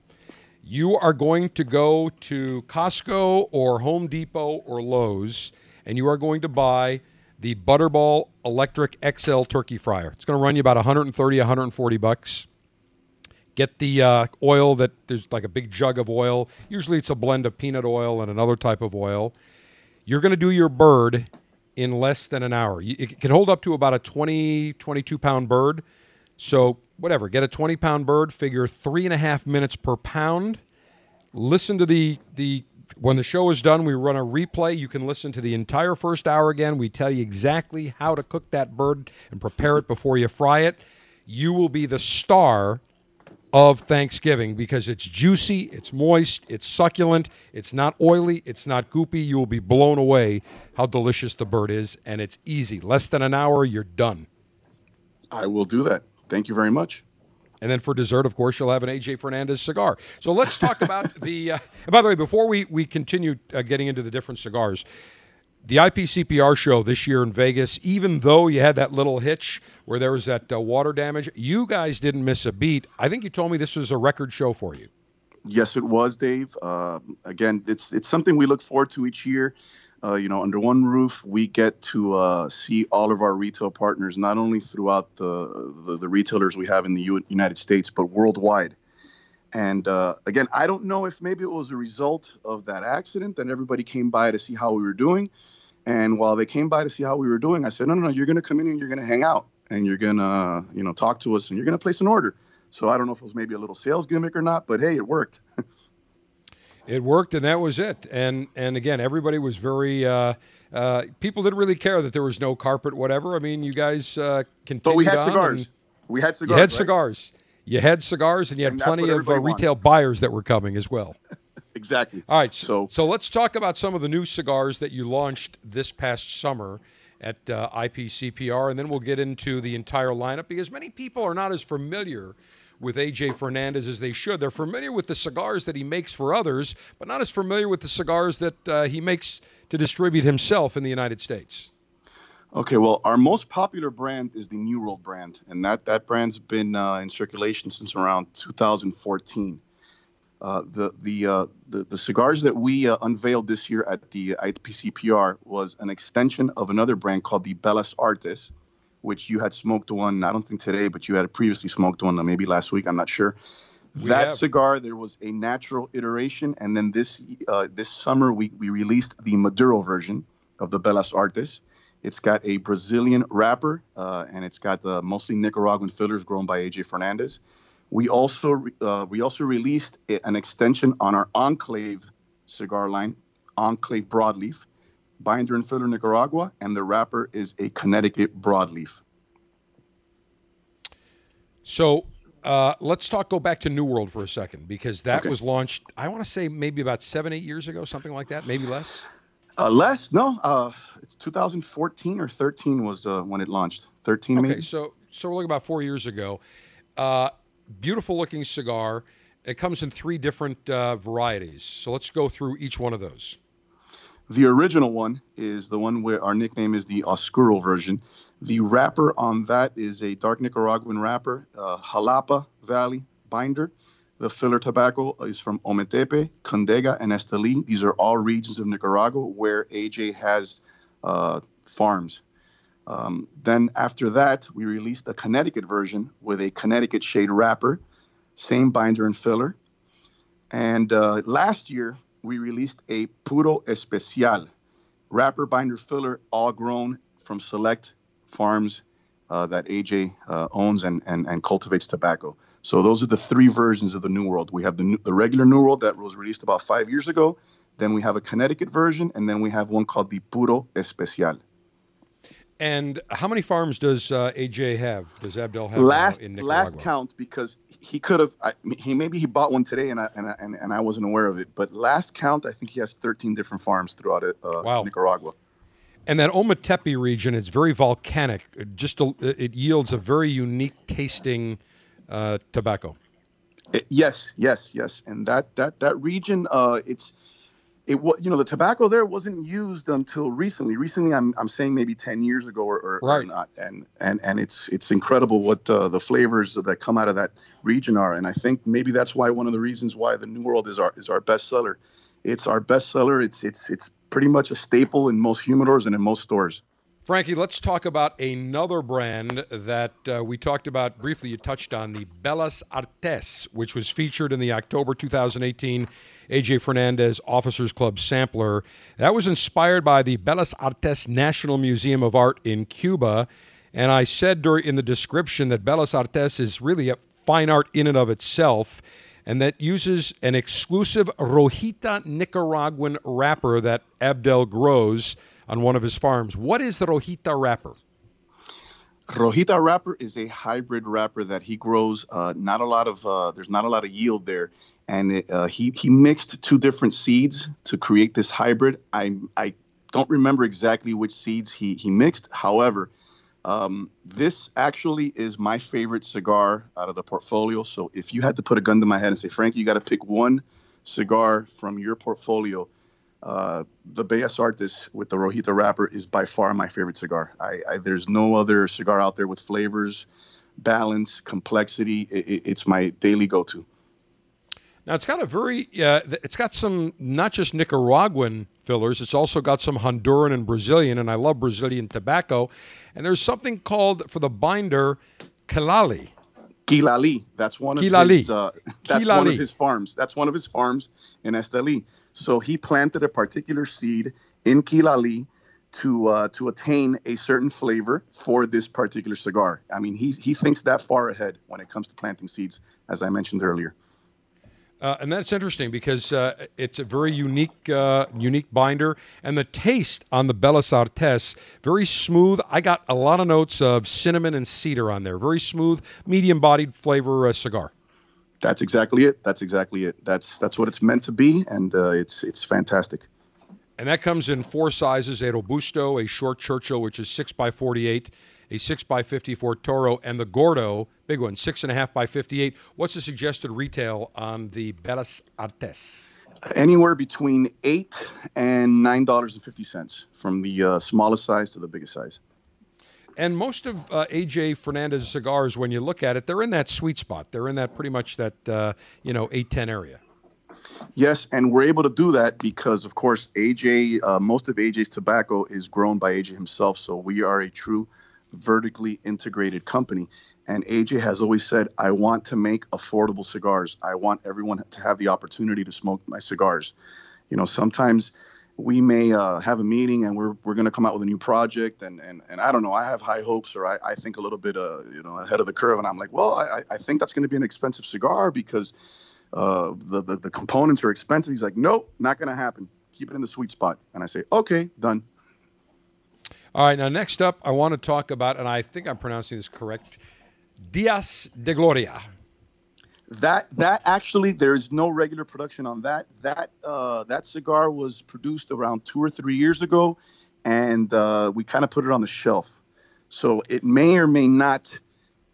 You are going to go to Costco or Home Depot or Lowe's, and you are going to buy the Butterball Electric XL Turkey Fryer. It's going to run you about 130, 140 bucks. Get the uh, oil that there's like a big jug of oil. Usually it's a blend of peanut oil and another type of oil. You're going to do your bird in less than an hour. It can hold up to about a 20, 22 pound bird. So, whatever, get a 20 pound bird, figure three and a half minutes per pound. Listen to the, the, when the show is done, we run a replay. You can listen to the entire first hour again. We tell you exactly how to cook that bird and prepare it before you fry it. You will be the star of Thanksgiving because it's juicy, it's moist, it's succulent, it's not oily, it's not goopy. You will be blown away how delicious the bird is, and it's easy. Less than an hour, you're done. I will do that. Thank you very much. And then for dessert, of course, you'll have an AJ Fernandez cigar. So let's talk about the. Uh, by the way, before we we continue uh, getting into the different cigars, the IPCPR show this year in Vegas, even though you had that little hitch where there was that uh, water damage, you guys didn't miss a beat. I think you told me this was a record show for you. Yes, it was, Dave. Uh, again, it's it's something we look forward to each year. Uh, you know, under one roof, we get to uh, see all of our retail partners, not only throughout the, the, the retailers we have in the U- United States, but worldwide. And uh, again, I don't know if maybe it was a result of that accident that everybody came by to see how we were doing. And while they came by to see how we were doing, I said, no, no, no, you're going to come in and you're going to hang out and you're going to, you know, talk to us and you're going to place an order. So I don't know if it was maybe a little sales gimmick or not, but hey, it worked. It worked, and that was it. And and again, everybody was very. Uh, uh, people didn't really care that there was no carpet, whatever. I mean, you guys uh, continued. But we had on cigars. We had cigars. You had right? cigars. You had cigars, and you had And plenty of uh, retail buyers that were coming as well. Exactly. All right, so So so let's talk about some of the new cigars that you launched this past summer at uh, IPCPR, and then we'll get into the entire lineup because many people are not as familiar with AJ Fernandez as they should. They're familiar with the cigars that he makes for others, but not as familiar with the cigars that uh, he makes to distribute himself in the United States. Okay, well, our most popular brand is the New World brand, and that that brand's been uh, in circulation since around 2014. Uh, the the, uh, the the cigars that we uh, unveiled this year at the IPCPR was an extension of another brand called the Bellas Artes, which you had smoked one. I don't think today, but you had previously smoked one, maybe last week. I'm not sure. We that have. cigar, there was a natural iteration, and then this uh, this summer we we released the Maduro version of the Bellas Artes. It's got a Brazilian wrapper, uh, and it's got the mostly Nicaraguan fillers grown by AJ Fernandez. We also uh, we also released a- an extension on our Enclave cigar line, Enclave Broadleaf, binder and filler Nicaragua, and the wrapper is a Connecticut Broadleaf. So uh, let's talk. Go back to New World for a second because that Okay. was launched. I want to say maybe about seven, eight years ago, something like that, maybe less. Uh, less, no, uh, it's 2014 or 13 was uh, when it launched. 13 Okay, maybe. so so we're looking about four years ago. Uh, beautiful looking cigar. It comes in three different uh, varieties. So let's go through each one of those. The original one is the one where our nickname is the Oscuro version. The wrapper on that is a dark Nicaraguan wrapper, uh, Jalapa Valley binder. The filler tobacco is from Ometepe, Condega, and Esteli. These are all regions of Nicaragua where AJ has uh, farms. Um, then after that, we released a Connecticut version with a Connecticut shade wrapper, same binder and filler. And uh, last year, we released a Puro Especial wrapper, binder, filler, all grown from select farms uh, that AJ uh, owns and, and, and cultivates tobacco. So those are the three versions of the New World. We have the, new, the regular New World that was released about five years ago. Then we have a Connecticut version, and then we have one called the Puro Especial. And how many farms does uh, AJ have? Does Abdel have last in Nicaragua? last count because he could have he maybe he bought one today and I, and, I, and and I wasn't aware of it but last count I think he has 13 different farms throughout it, uh, Wow. Nicaragua. And that Ometepe region, it's very volcanic. It just a, it yields a very unique tasting uh, tobacco. Uh, yes, yes, yes, and that that that region uh, it's it was you know the tobacco there wasn't used until recently. Recently, I'm I'm saying maybe 10 years ago or, or, or not, and and and it's it's incredible what uh, the flavors that come out of that region are, and I think maybe that's why one of the reasons why the New World is our is our best seller It's our best seller It's it's it's pretty much a staple in most humidors and in most stores. Frankie, let's talk about another brand that uh, we talked about briefly. You touched on the Bellas Artes, which was featured in the October 2018 AJ Fernandez Officers Club sampler. That was inspired by the Bellas Artes National Museum of Art in Cuba. And I said during in the description that Bellas Artes is really a fine art in and of itself, and that uses an exclusive Rojita Nicaraguan wrapper that Abdel grows on one of his farms. What is the Rojita wrapper? Rojita wrapper is a hybrid wrapper that he grows. Uh, not a lot of uh, there's not a lot of yield there, and it, uh, he he mixed two different seeds to create this hybrid. I I don't remember exactly which seeds he he mixed. However, Um, this actually is my favorite cigar out of the portfolio. So if you had to put a gun to my head and say, Frankie, you got to pick one cigar from your portfolio, uh, the Bellas Artes with the Rojita wrapper is by far my favorite cigar. I, I, there's no other cigar out there with flavors, balance, complexity. It, it's my daily go-to. Now it's got a very, uh, it's got some not just Nicaraguan fillers. It's also got some Honduran and Brazilian, and I love Brazilian tobacco. And there's something called for the binder, Quilali. Quilali. That's one of Quilali. his. Uh, that's one of his farms. That's one of his farms in Esteli. So he planted a particular seed in Quilali to uh, to attain a certain flavor for this particular cigar. I mean, he he thinks that far ahead when it comes to planting seeds, as I mentioned earlier. Uh, and that's interesting because uh, it's a very unique, uh, unique binder, and the taste on the Bellas Artes very smooth. I got a lot of notes of cinnamon and cedar on there. Very smooth, medium-bodied flavor uh, cigar. That's exactly it. That's exactly it. That's that's what it's meant to be, and uh, it's it's fantastic. And that comes in four sizes: a robusto, a short Churchill, which is six by forty-eight a 6 by 54 Toro, and the Gordo, big one, 6.5 by 58. What's the suggested retail on the Bellas Artes? Anywhere between 8 and $9.50 from the uh, smallest size to the biggest size. And most of uh, AJ Fernandez cigars, when you look at it, they're in that sweet spot. They're in that pretty much that, uh, you know, 810 area. Yes, and we're able to do that because, of course, AJ, uh, most of AJ's tobacco is grown by AJ himself. So we are a true vertically integrated company. And AJ has always said, I want to make affordable cigars. I want everyone to have the opportunity to smoke my cigars. You know, sometimes we may uh, have a meeting and we're, we're going to come out with a new project and, and, and I don't know, I have high hopes or I, I think a little bit, uh, you know, ahead of the curve. And I'm like, well, I, I think that's going to be an expensive cigar because uh, the, the, the components are expensive. He's like, nope, not going to happen. Keep it in the sweet spot. And I say, okay, done. All right, now next up, I want to talk about, and I think I'm pronouncing this correct, Dias de Gloria. That that actually, there's no regular production on that. That uh, that cigar was produced around two or three years ago, and uh, we kind of put it on the shelf. So it may or may not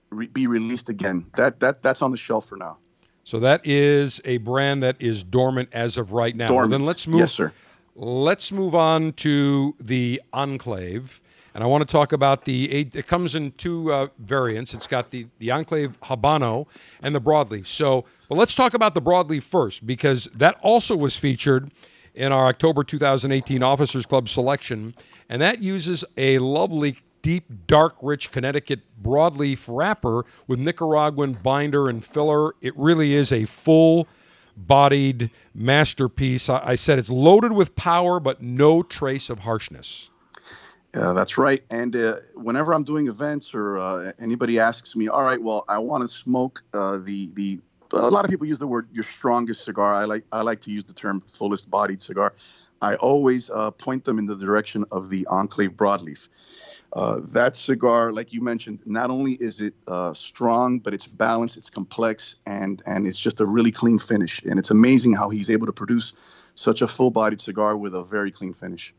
re- be released again. That that that's on the shelf for now. So that is a brand that is dormant as of right now. Dormant. Well, then let's move. Yes, sir. Let's move on to the Enclave. And I want to talk about the, it comes in two uh, variants. It's got the, the Enclave Habano and the Broadleaf. So, well, let's talk about the Broadleaf first because that also was featured in our October 2018 Officers Club selection. And that uses a lovely, deep, dark, rich Connecticut broadleaf wrapper with Nicaraguan binder and filler. It really is a full bodied masterpiece. I, I said it's loaded with power, but no trace of harshness. Yeah, that's right. And uh, whenever I'm doing events or uh, anybody asks me, all right, well, I want to smoke uh, the the. A lot of people use the word your strongest cigar. I like I like to use the term fullest bodied cigar. I always uh, point them in the direction of the Enclave Broadleaf. Uh, that cigar, like you mentioned, not only is it uh, strong, but it's balanced, it's complex, and and it's just a really clean finish. And it's amazing how he's able to produce such a full-bodied cigar with a very clean finish.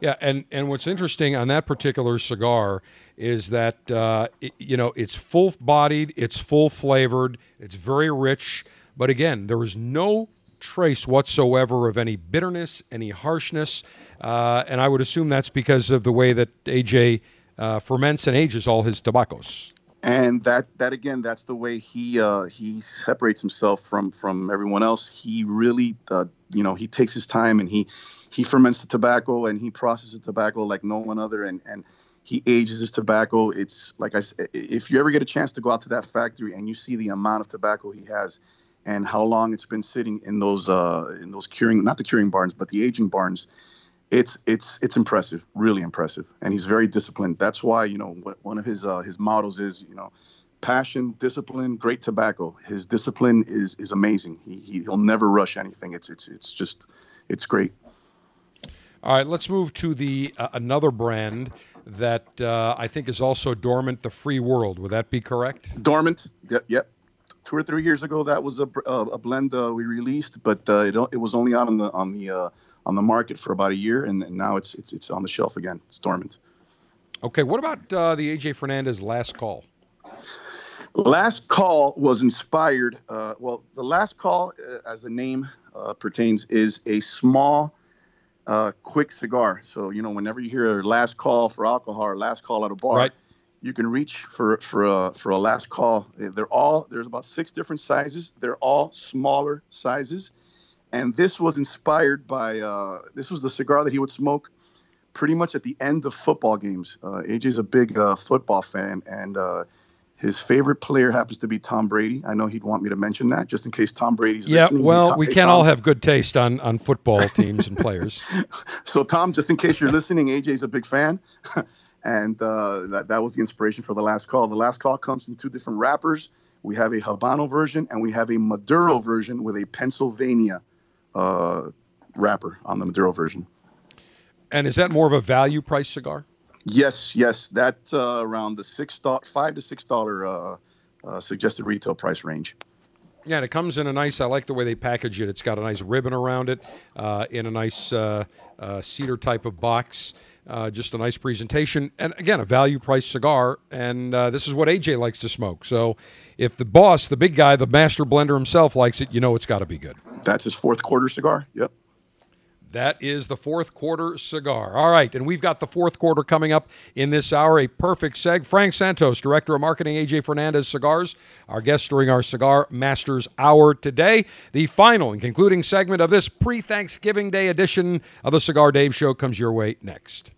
Yeah, and and what's interesting on that particular cigar is that uh, it, you know it's full-bodied, it's full-flavored, it's very rich, but again, there is no trace whatsoever of any bitterness, any harshness. Uh, and I would assume that's because of the way that AJ uh, ferments and ages all his tobaccos. And that, that again, that's the way he uh, he separates himself from from everyone else. He really, uh, you know, he takes his time and he he ferments the tobacco and he processes the tobacco like no one other. And and he ages his tobacco. It's like I said, if you ever get a chance to go out to that factory and you see the amount of tobacco he has, and how long it's been sitting in those uh, in those curing not the curing barns but the aging barns it's it's it's impressive, really impressive, and he's very disciplined. That's why you know one of his uh, his models is you know passion, discipline, great tobacco. His discipline is is amazing. He he'll never rush anything. It's it's it's just it's great. All right, let's move to the uh, another brand that uh, I think is also dormant, the Free World. Would that be correct? Dormant. Yep. Yep. Two or three years ago, that was a, a blend uh, we released, but uh, it, it was only out on the on the uh, on the market for about a year, and, and now it's it's it's on the shelf again. It's dormant. Okay, what about uh, the AJ Fernandez last call? Last Call was inspired. Uh, well, the Last Call, uh, as the name uh, pertains, is a small, uh, quick cigar. So you know, whenever you hear a last call for alcohol or last call at a bar, Right. you can reach for for a for a last call. They're all there's about six different sizes. They're all smaller sizes, and this was inspired by uh, this was the cigar that he would smoke pretty much at the end of football games. Uh, AJ's a big uh, football fan, and uh, his favorite player happens to be Tom Brady. I know he'd want me to mention that just in case Tom Brady's Yeah, listening. Hey, well, Tom- we can't Tom. all have good taste on, on football teams and players. So, Tom, just in case you're listening, AJ's a big fan. and uh, that, that was the inspiration for the last call. The last call comes in two different wrappers. We have a Habano version and we have a Maduro version with a Pennsylvania uh, wrapper on the Maduro version. And is that more of a value price cigar? Yes, yes, that uh, around the six dot five to six dollar uh, uh, suggested retail price range. Yeah, and it comes in a nice. I like the way they package it. It's got a nice ribbon around it, uh, in a nice uh, uh, cedar type of box. Uh, just a nice presentation, and again, a value price cigar. And uh, this is what AJ likes to smoke. So, if the boss, the big guy, the master blender himself likes it, you know it's got to be good. That's his fourth quarter cigar. Yep. That is the fourth quarter cigar. All right, and we've got the fourth quarter coming up in this hour. A perfect seg. Frank Santos, Director of Marketing, AJ Fernandez Cigars, our guest during our Cigar Masters Hour today. The final and concluding segment of this pre Thanksgiving Day edition of the Cigar Dave Show comes your way next.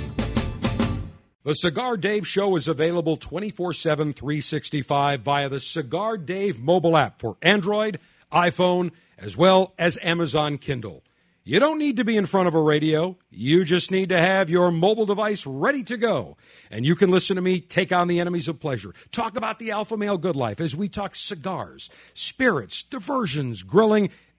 The Cigar Dave Show is available 24 7, 365 via the Cigar Dave mobile app for Android, iPhone, as well as Amazon Kindle. You don't need to be in front of a radio. You just need to have your mobile device ready to go. And you can listen to me take on the enemies of pleasure. Talk about the alpha male good life as we talk cigars, spirits, diversions, grilling,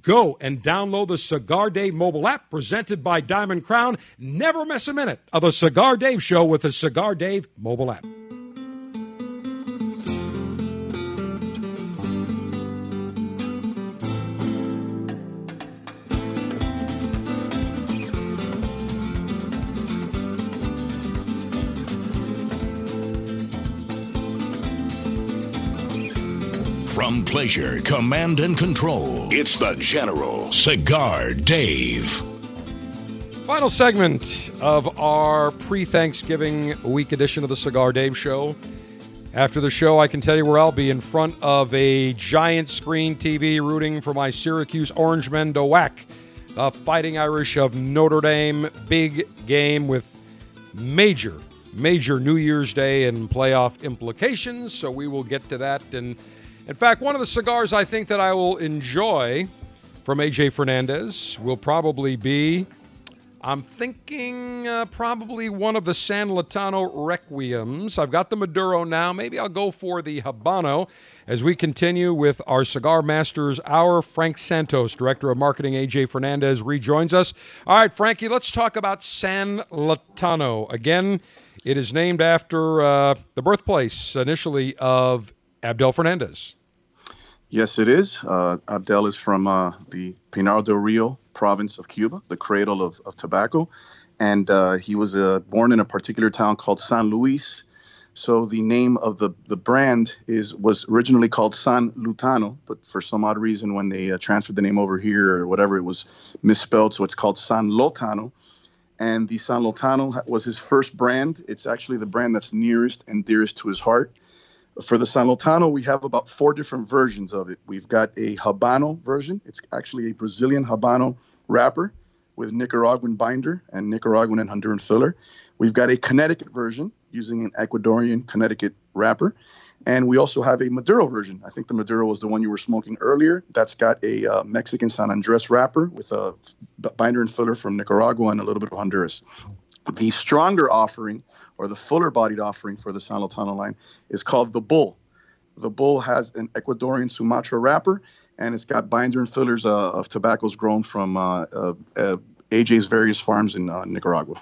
Go and download the Cigar Dave mobile app presented by Diamond Crown. Never miss a minute of the Cigar Dave show with the Cigar Dave mobile app. From pleasure, command, and control, it's the General Cigar Dave. Final segment of our pre Thanksgiving week edition of the Cigar Dave Show. After the show, I can tell you where I'll be in front of a giant screen TV rooting for my Syracuse Orange men to whack the Fighting Irish of Notre Dame. Big game with major major New Year's Day and playoff implications. So we will get to that. And in fact, one of the cigars I think that I will enjoy from AJ Fernandez will probably be. I'm thinking uh, probably one of the San Lotano Requiems. I've got the Maduro now. Maybe I'll go for the Habano as we continue with our Cigar Masters Hour. Frank Santos, Director of Marketing, AJ Fernandez, rejoins us. All right, Frankie, let's talk about San Lotano. Again, it is named after uh, the birthplace initially of Abdel Fernandez. Yes, it is. Uh, Abdel is from uh, the Pinar del Rio province of Cuba, the cradle of, of tobacco. And uh, he was uh, born in a particular town called San Luis. So the name of the, the brand is was originally called San Lutano, but for some odd reason, when they uh, transferred the name over here or whatever, it was misspelled. So it's called San Lotano. And the San Lotano was his first brand. It's actually the brand that's nearest and dearest to his heart. For the San Lotano, we have about four different versions of it. We've got a Habano version. It's actually a Brazilian Habano wrapper with Nicaraguan binder and Nicaraguan and Honduran filler. We've got a Connecticut version using an Ecuadorian Connecticut wrapper. And we also have a Maduro version. I think the Maduro was the one you were smoking earlier. That's got a uh, Mexican San Andres wrapper with a binder and filler from Nicaragua and a little bit of Honduras. The stronger offering, or the fuller bodied offering for the San Lotano line, is called the Bull. The Bull has an Ecuadorian Sumatra wrapper, and it's got binder and fillers uh, of tobaccos grown from uh, uh, uh AJ's various farms in uh, Nicaragua.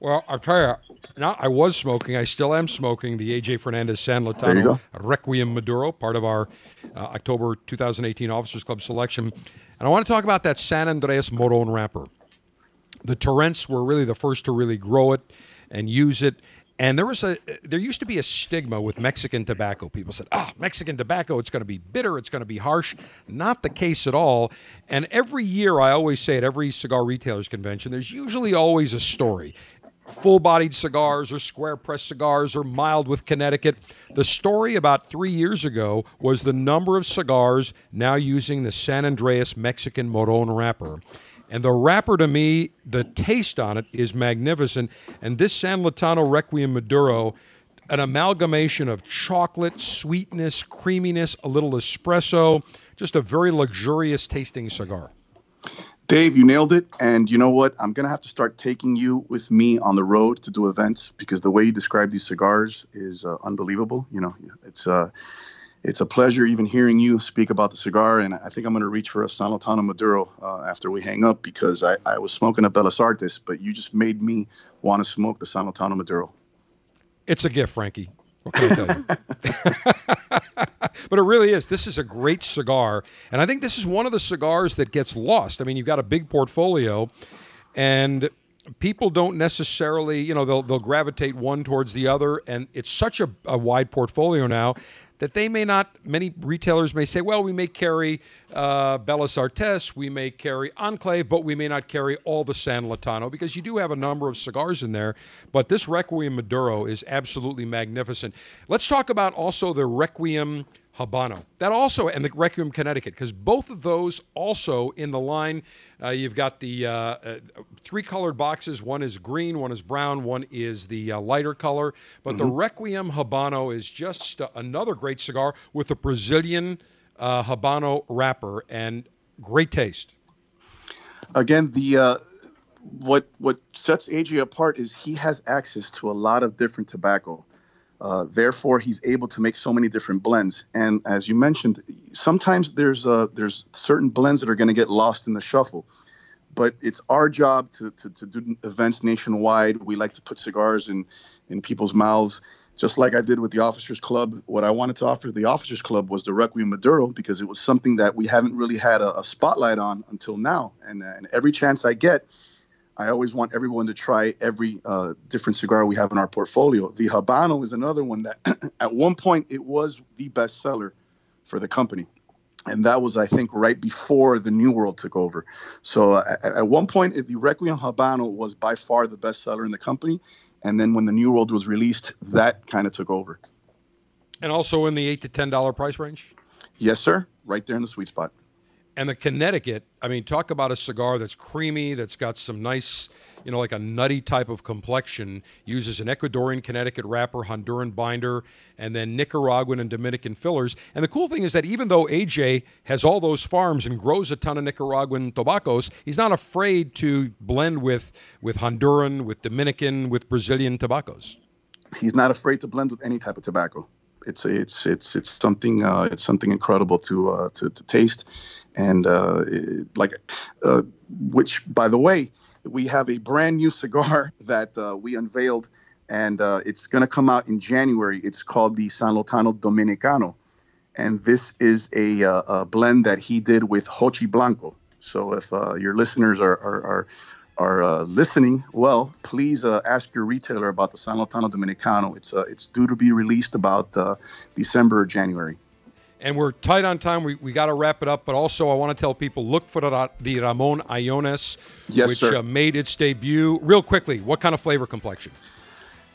Well, I'll tell you, now I was smoking. I still am smoking the AJ Fernandez San Lotano Requiem Maduro, part of our uh, October 2018 Officers Club selection. And I want to talk about that San Andres Morron wrapper. The Turrents were really the first to really grow it and use it. And there was a there used to be a stigma with Mexican tobacco. People said, "Ah, oh, Mexican tobacco, it's going to be bitter, it's going to be harsh." Not the case at all. And every year I always say at every cigar retailers convention, there's usually always a story. Full-bodied cigars or square press cigars or mild with Connecticut. The story about 3 years ago was the number of cigars now using the San Andres Mexican Morron wrapper. And the wrapper to me, the taste on it is magnificent. And this San Lotano Requiem Maduro, an amalgamation of chocolate, sweetness, creaminess, a little espresso, just a very luxurious tasting cigar. Dave, you nailed it. And you know what? I'm going to have to start taking you with me on the road to do events because the way you describe these cigars is uh, unbelievable. You know, it's uh, it's a pleasure even hearing you speak about the cigar. And I think I'm going to reach for a San Lotano Maduro uh, after we hang up because I, I was smoking a Bellas Artes, but you just made me want to smoke the San Lotano Maduro. It's a gift, Frankie. What can I tell you? but it really is. This is a great cigar. And I think this is one of the cigars that gets lost. I mean, you've got a big portfolio, and people don't necessarily, you know, they'll, they'll gravitate one towards the other. And it's such a, a wide portfolio now that they may not, many retailers may say, well, we may carry uh, Bellas Artes, we may carry Enclave, but we may not carry all the San Lotano because you do have a number of cigars in there. But this Requiem Maduro is absolutely magnificent. Let's talk about also the Requiem Habano. That also, and the Requiem Connecticut, because both of those also in the line, uh, you've got the uh, uh, three colored boxes. One is green, one is brown, one is the uh, lighter color. But mm-hmm. the Requiem Habano is just another great cigar with a Brazilian uh, Habano wrapper and great taste. Again, the uh, what what sets AJ apart is he has access to a lot of different tobacco. Uh, therefore, he's able to make so many different blends. And as you mentioned, sometimes there's uh, there's certain blends that are going to get lost in the shuffle. But it's our job to, to, to, do events nationwide. We like to put cigars in, in people's mouths, just like I did with the Officers Club. What I wanted to offer the Officers Club was the Requiem Maduro because it was something that we haven't really had a, a spotlight on until now. And, and every chance I get, I always want everyone to try every uh, different cigar we have in our portfolio. The Habano is another one that, at one point, it was the best seller for the company. And that was, I think, right before the New World took over. So uh, at, at one point, the Requiem Habano was by far the best seller in the company. And then when the New World was released, that kind of took over. And also in the eight to ten dollar price range. Yes, sir. Right there in the sweet spot. And the Connecticut, I mean, talk about a cigar that's creamy, that's got some nice, you know, like a nutty type of complexion, uses an Ecuadorian Connecticut wrapper, Honduran binder, and then Nicaraguan and Dominican fillers. And the cool thing is that even though AJ has all those farms and grows a ton of Nicaraguan tobaccos, he's not afraid to blend with with Honduran, with Dominican, with Brazilian tobaccos. He's not afraid to blend with any type of tobacco. It's it's it's it's something uh, it's something incredible to uh, to, to taste, and uh, it, like uh, which by the way we have a brand new cigar that uh, we unveiled, and uh, it's going to come out in January. It's called the San Lotano Dominicano, and this is a, a blend that he did with Jochy Blanco. So if your listeners are, are, are are uh, listening, well, please uh, ask your retailer about the San Lotano Dominicano. It's uh, it's due to be released about uh, December or January. And we're tight on time. We, we got to wrap it up. But also, I want to tell people look for the, the Ramon Allones, yes, which uh, made its debut. Real quickly, what kind of flavor complexion?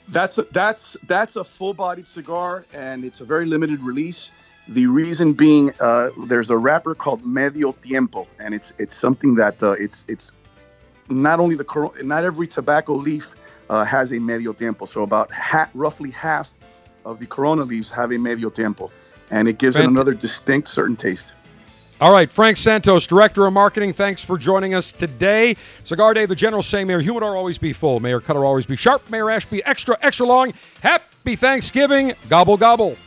That's a, that's that's a full-bodied cigar, and it's a very limited release. The reason being, uh, there's a wrapper called Medio Tiempo, and it's it's something that it's it's not only the not every tobacco leaf uh, has a medio tiempo. So about ha- roughly half of the Corona leaves have a medio tiempo, and it gives Fant- it another distinct, certain taste. All right, Frank Santos, Director of Marketing, thanks for joining us today. Cigar Dave, the General saying, Mayor Humidor always be full, Mayor Cutter always be sharp, Mayor Ash be extra, extra long. Happy Thanksgiving. Gobble, gobble.